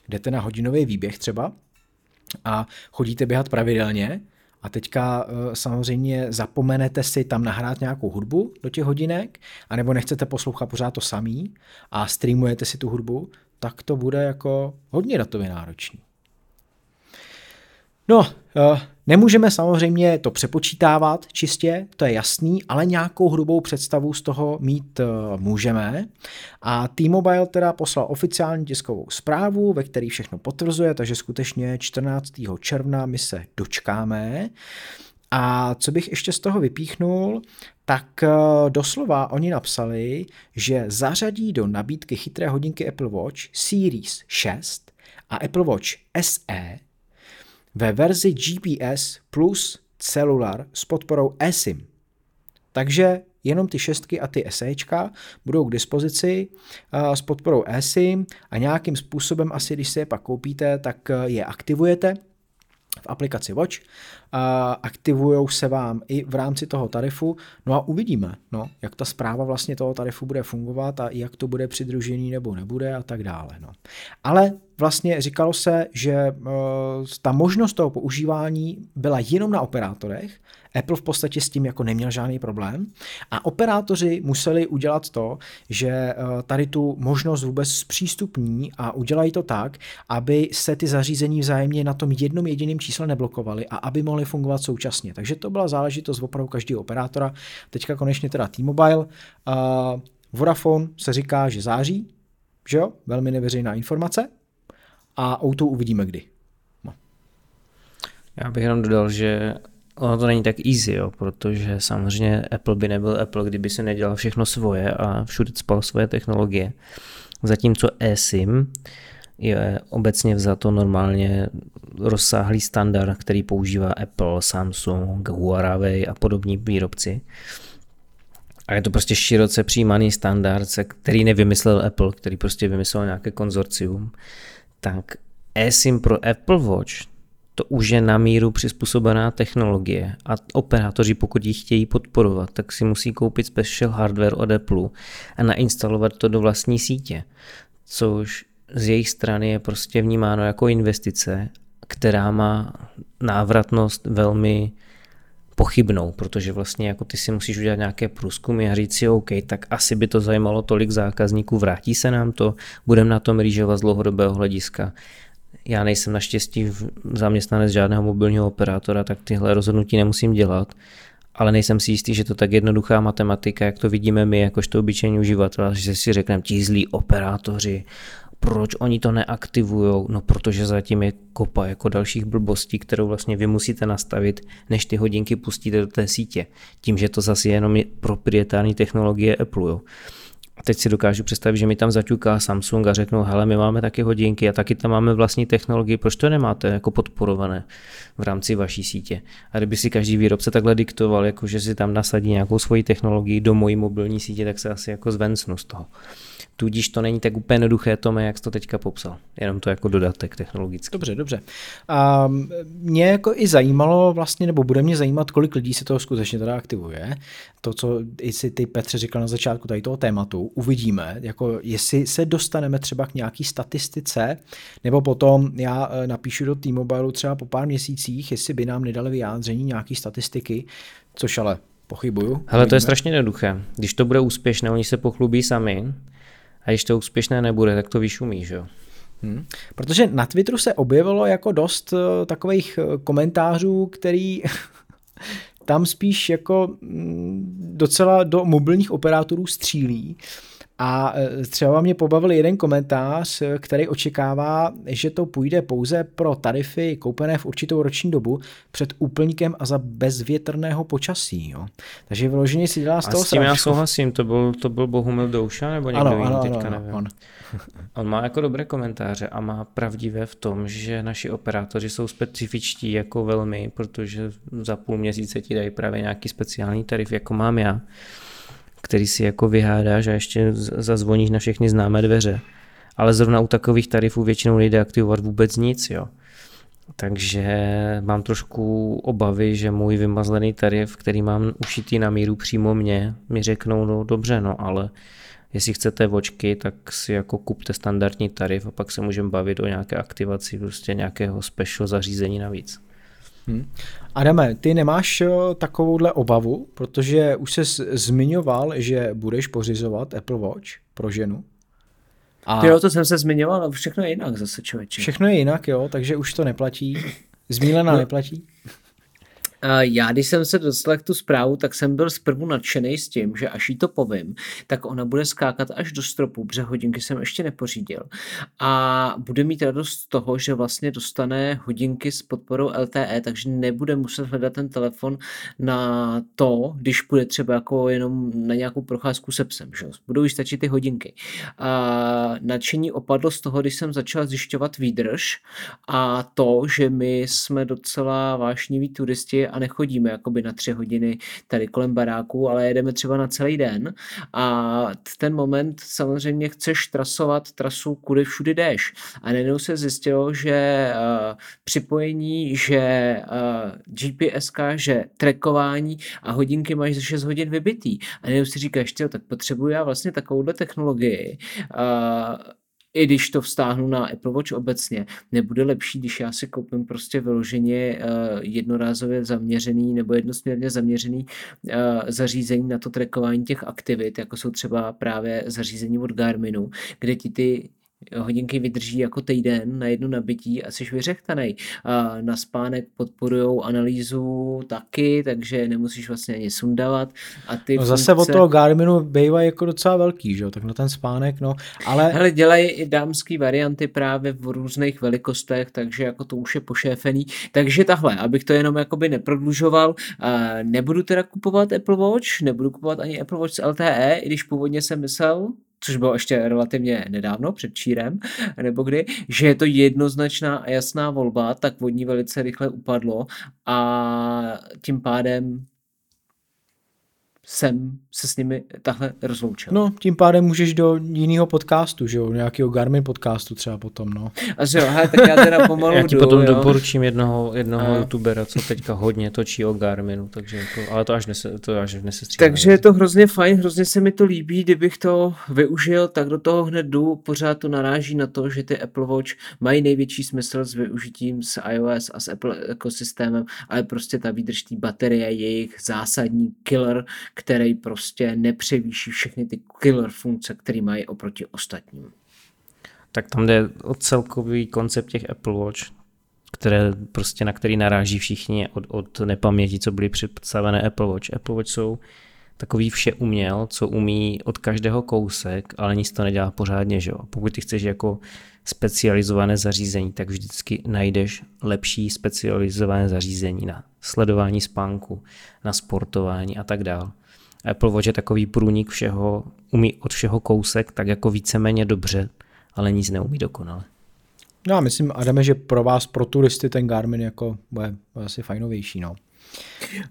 A: Jdete na hodinový výběh třeba a chodíte běhat pravidelně, a teďka eh, samozřejmě zapomenete si tam nahrát nějakou hudbu do těch hodinek, anebo nechcete poslouchat pořád to samý a streamujete si tu hudbu, tak to bude jako hodně datově náročný. No, eh, nemůžeme samozřejmě to přepočítávat čistě, to je jasný, ale nějakou hrubou představu z toho mít eh, můžeme. A T-Mobile teda poslal oficiální tiskovou zprávu, ve který všechno potvrzuje, takže skutečně 14. června my se dočkáme. A co bych ještě z toho vypíchnul, tak eh, doslova oni napsali, že zařadí do nabídky chytré hodinky Apple Watch Series 6 a Apple Watch SE ve verzi GPS plus celular s podporou eSIM. Takže jenom ty šestky a ty SEčka budou k dispozici uh, s podporou eSIM a nějakým způsobem asi, když si je pak koupíte, tak uh, je aktivujete v aplikaci Watch, aktivují se vám i v rámci toho tarifu, no a uvidíme, no, jak ta zpráva vlastně toho tarifu bude fungovat a jak to bude přidružený nebo nebude a tak dále. No. Ale vlastně říkalo se, že uh, ta možnost toho používání byla jenom na operátorech, Apple v podstatě s tím jako neměl žádný problém a operátoři museli udělat to, že eh, tady tu možnost vůbec zpřístupní a udělají to tak, aby se ty zařízení vzájemně na tom jednom jediném čísle neblokovaly a aby mohly fungovat současně. Takže to byla záležitost opravdu každého operátora. Teďka konečně teda T-Mobile. Uh, Vodafone se říká, že září, že jo, velmi neveřejná informace a o uvidíme kdy. No.
C: Já bych jenom dodal, že ono to není tak easy, jo, protože samozřejmě Apple by nebyl Apple, kdyby se nedělal všechno svoje a všude spal svoje technologie. Zatímco eSIM je obecně vzato normálně rozsáhlý standard, který používá Apple, Samsung, Huawei a podobní výrobci. A je to prostě široce přijímaný standard, který nevymyslel Apple, který prostě vymyslel nějaké konzorcium. Tak eSIM pro Apple Watch to už je na míru přizpůsobená technologie a operátoři, pokud ji chtějí podporovat, tak si musí koupit special hardware od Apple a nainstalovat to do vlastní sítě, což z jejich strany je prostě vnímáno jako investice, která má návratnost velmi pochybnou, protože vlastně jako ty si musíš udělat nějaké průzkumy a říct si, OK, tak asi by to zajímalo tolik zákazníků, vrátí se nám to, budeme na tom rýžovat z dlouhodobého hlediska já nejsem naštěstí zaměstnanec žádného mobilního operátora, tak tyhle rozhodnutí nemusím dělat, ale nejsem si jistý, že to tak jednoduchá matematika, jak to vidíme my, jakožto obyčejní uživatel, že si řekneme, ti zlí operátoři, proč oni to neaktivují? No protože zatím je kopa jako dalších blbostí, kterou vlastně vy musíte nastavit, než ty hodinky pustíte do té sítě. Tím, že to zase je jenom proprietární technologie Apple. Jo. Teď si dokážu představit, že mi tam zaťuká Samsung a řeknou, hele, my máme taky hodinky a taky tam máme vlastní technologii, proč to nemáte jako podporované v rámci vaší sítě? A kdyby si každý výrobce takhle diktoval, jako že si tam nasadí nějakou svoji technologii do mojí mobilní sítě, tak se asi jako zvencnu z toho. Tudíž to není tak úplně jednoduché, Tome, jak jsi to teďka popsal. Jenom to jako dodatek technologický.
A: Dobře, dobře. A mě jako i zajímalo vlastně, nebo bude mě zajímat, kolik lidí se toho skutečně teda aktivuje. To, co i si ty Petře říkal na začátku tady toho tématu. uvidíme, jako jestli se dostaneme třeba k nějaký statistice, nebo potom já eh, napíšu do T-Mobile třeba po pár měsících, jestli by nám nedali vyjádření nějaký statistiky, což ale pochybuju.
C: Ale to je strašně jednoduché. Když to bude úspěšné, oni se pochlubí sami, a když to úspěšné nebude, tak to vyšumí, že jo?
A: Hmm. Protože na Twitteru se objevilo jako dost uh, takových uh, komentářů, který tam spíš jako mm, docela do mobilních operátorů střílí. A e, třeba mě pobavil jeden komentář, e, který očekává, že to půjde pouze pro tarify koupené v určitou roční dobu před úplníkem a za bezvětrného počasí. Jo. Takže vyloženě si dělá z toho
C: A s tím já souhlasím, to byl, to byl Bohumil Douša nebo někdo
A: ano,
C: jiný,
A: ano,
C: teďka
A: ano,
C: nevím.
A: on.
C: On má jako dobré komentáře a má pravdivé v tom, že naši operátoři jsou specifičtí jako velmi, protože za půl měsíce ti dají právě nějaký speciální tarif, jako mám já který si jako vyhádáš a ještě zazvoníš na všechny známé dveře. Ale zrovna u takových tarifů většinou nejde aktivovat vůbec nic, jo. Takže mám trošku obavy, že můj vymazlený tarif, který mám ušitý na míru přímo mě, mi řeknou, no dobře, no ale jestli chcete vočky, tak si jako kupte standardní tarif a pak se můžeme bavit o nějaké aktivaci prostě nějakého special zařízení navíc.
A: Hmm. Adame, ty nemáš eh, takovouhle obavu, protože už se zmiňoval, že budeš pořizovat Apple Watch pro ženu.
B: A... Jo, to jsem se zmiňoval, ale všechno je jinak zase člověče.
A: Všechno je jinak, jo, takže už to neplatí. Zmílená no, neplatí?
B: Já, když jsem se dostal k tu zprávu, tak jsem byl zprvu nadšený s tím, že až jí to povím, tak ona bude skákat až do stropu, protože hodinky jsem ještě nepořídil. A bude mít radost z toho, že vlastně dostane hodinky s podporou LTE, takže nebude muset hledat ten telefon na to, když bude třeba jako jenom na nějakou procházku se psem. Že? Budou jí stačit ty hodinky. A nadšení opadlo z toho, když jsem začal zjišťovat výdrž a to, že my jsme docela vášniví turisti a nechodíme jakoby na tři hodiny tady kolem baráku, ale jedeme třeba na celý den a ten moment samozřejmě chceš trasovat trasu, kudy všudy jdeš. A najednou se zjistilo, že uh, připojení, že uh, GPS, že trackování a hodinky máš za 6 hodin vybitý. A najednou si říkáš, tak potřebuji já vlastně takovouhle technologii, uh, i když to vztáhnu na Apple Watch obecně, nebude lepší, když já si koupím prostě vyloženě uh, jednorázově zaměřený nebo jednosměrně zaměřený uh, zařízení na to trackování těch aktivit, jako jsou třeba právě zařízení od Garminu, kde ti ty hodinky vydrží jako týden na jedno nabití a jsi vyřechtanej. A na spánek podporují analýzu taky, takže nemusíš vlastně ani sundavat. A ty
A: no zase funkce... od toho Garminu bývají jako docela velký, že jo? tak na ten spánek, no. Ale...
B: Hele, dělají i dámský varianty právě v různých velikostech, takže jako to už je pošéfený. Takže tahle, abych to jenom jakoby neprodlužoval, nebudu teda kupovat Apple Watch, nebudu kupovat ani Apple Watch s LTE, i když původně jsem myslel, což bylo ještě relativně nedávno, před čírem, nebo kdy, že je to jednoznačná a jasná volba, tak vodní velice rychle upadlo a tím pádem jsem se s nimi takhle rozloučil.
A: No, tím pádem můžeš do jiného podcastu, že jo, nějakého Garmin podcastu třeba potom, no.
B: A že jo, he, tak já teda pomalu
C: Já ti
B: jdu,
C: potom
B: jo.
C: doporučím jednoho, jednoho a... youtubera, co teďka hodně točí o Garminu, takže jako, ale to až, nese, to až nesestříháme.
B: Takže je to hrozně fajn, hrozně se mi to líbí, kdybych to využil, tak do toho hned jdu, pořád to naráží na to, že ty Apple Watch mají největší smysl s využitím s iOS a s Apple ekosystémem, ale prostě ta výdrž té baterie je jejich zásadní killer, který prostě nepřevýší všechny ty killer funkce, které mají oproti ostatním.
C: Tak tam jde o celkový koncept těch Apple Watch, které prostě na který naráží všichni od, od nepaměti, co byly představené Apple Watch. Apple Watch jsou takový vše uměl, co umí od každého kousek, ale nic to nedělá pořádně, že jo. Pokud ty chceš jako specializované zařízení, tak vždycky najdeš lepší specializované zařízení na sledování spánku, na sportování a tak dále. Apple Watch je takový průnik všeho, umí od všeho kousek, tak jako víceméně dobře, ale nic neumí dokonale.
A: No já myslím, Adame, že pro vás, pro turisty, ten Garmin jako bude asi fajnovější, no.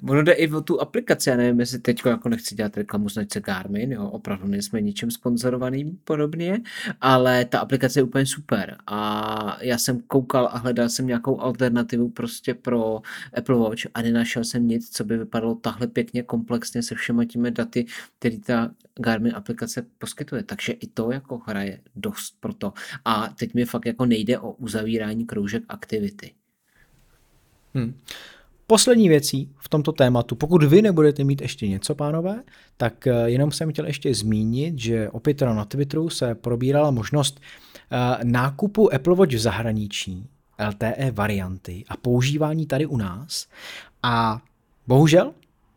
B: Ono jde i o tu aplikaci, já nevím, jestli teď jako nechci dělat reklamu značce Garmin, jo, opravdu nejsme ničím sponzorovaným podobně, ale ta aplikace je úplně super a já jsem koukal a hledal jsem nějakou alternativu prostě pro Apple Watch a nenašel jsem nic, co by vypadalo tahle pěkně komplexně se všema těmi daty, který ta Garmin aplikace poskytuje, takže i to jako hraje dost pro to a teď mi fakt jako nejde o uzavírání kroužek aktivity.
A: Hmm. Poslední věcí v tomto tématu, pokud vy nebudete mít ještě něco, pánové, tak eh, jenom jsem chtěl ještě zmínit, že opět na Twitteru se probírala možnost eh, nákupu Apple Watch v zahraničí, LTE varianty a používání tady u nás. A bohužel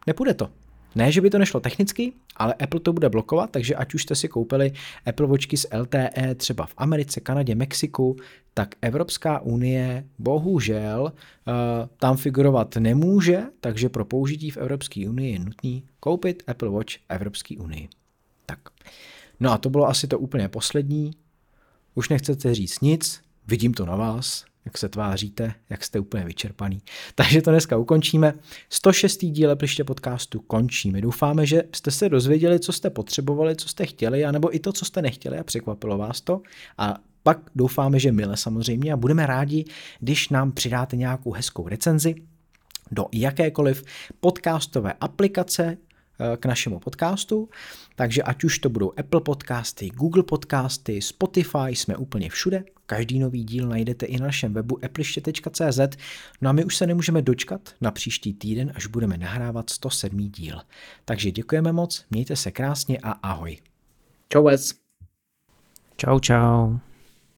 A: nepůjde to. Ne, že by to nešlo technicky, ale Apple to bude blokovat, takže ať už jste si koupili Apple Watchky s LTE třeba v Americe, Kanadě, Mexiku, tak Evropská unie bohužel uh, tam figurovat nemůže, takže pro použití v Evropské unii je nutný koupit Apple Watch Evropské unii. Tak. No a to bylo asi to úplně poslední. Už nechcete říct nic, vidím to na vás, jak se tváříte, jak jste úplně vyčerpaný. Takže to dneska ukončíme. 106. díle Pliště podcastu končíme. Doufáme, že jste se dozvěděli, co jste potřebovali, co jste chtěli, anebo i to, co jste nechtěli a překvapilo vás to. A pak doufáme, že mile samozřejmě a budeme rádi, když nám přidáte nějakou hezkou recenzi do jakékoliv podcastové aplikace, Eh, k našemu podcastu. Takže ať už to budou Apple podcasty, Google podcasty, Spotify, jsme úplně všude. Každý nový díl najdete i na našem webu appliště.cz. No a my už se nemůžeme dočkat na příští týden, až budeme nahrávat 107. díl. Takže děkujeme moc, mějte se krásně a ahoj.
B: Čau,
C: Čau, čau.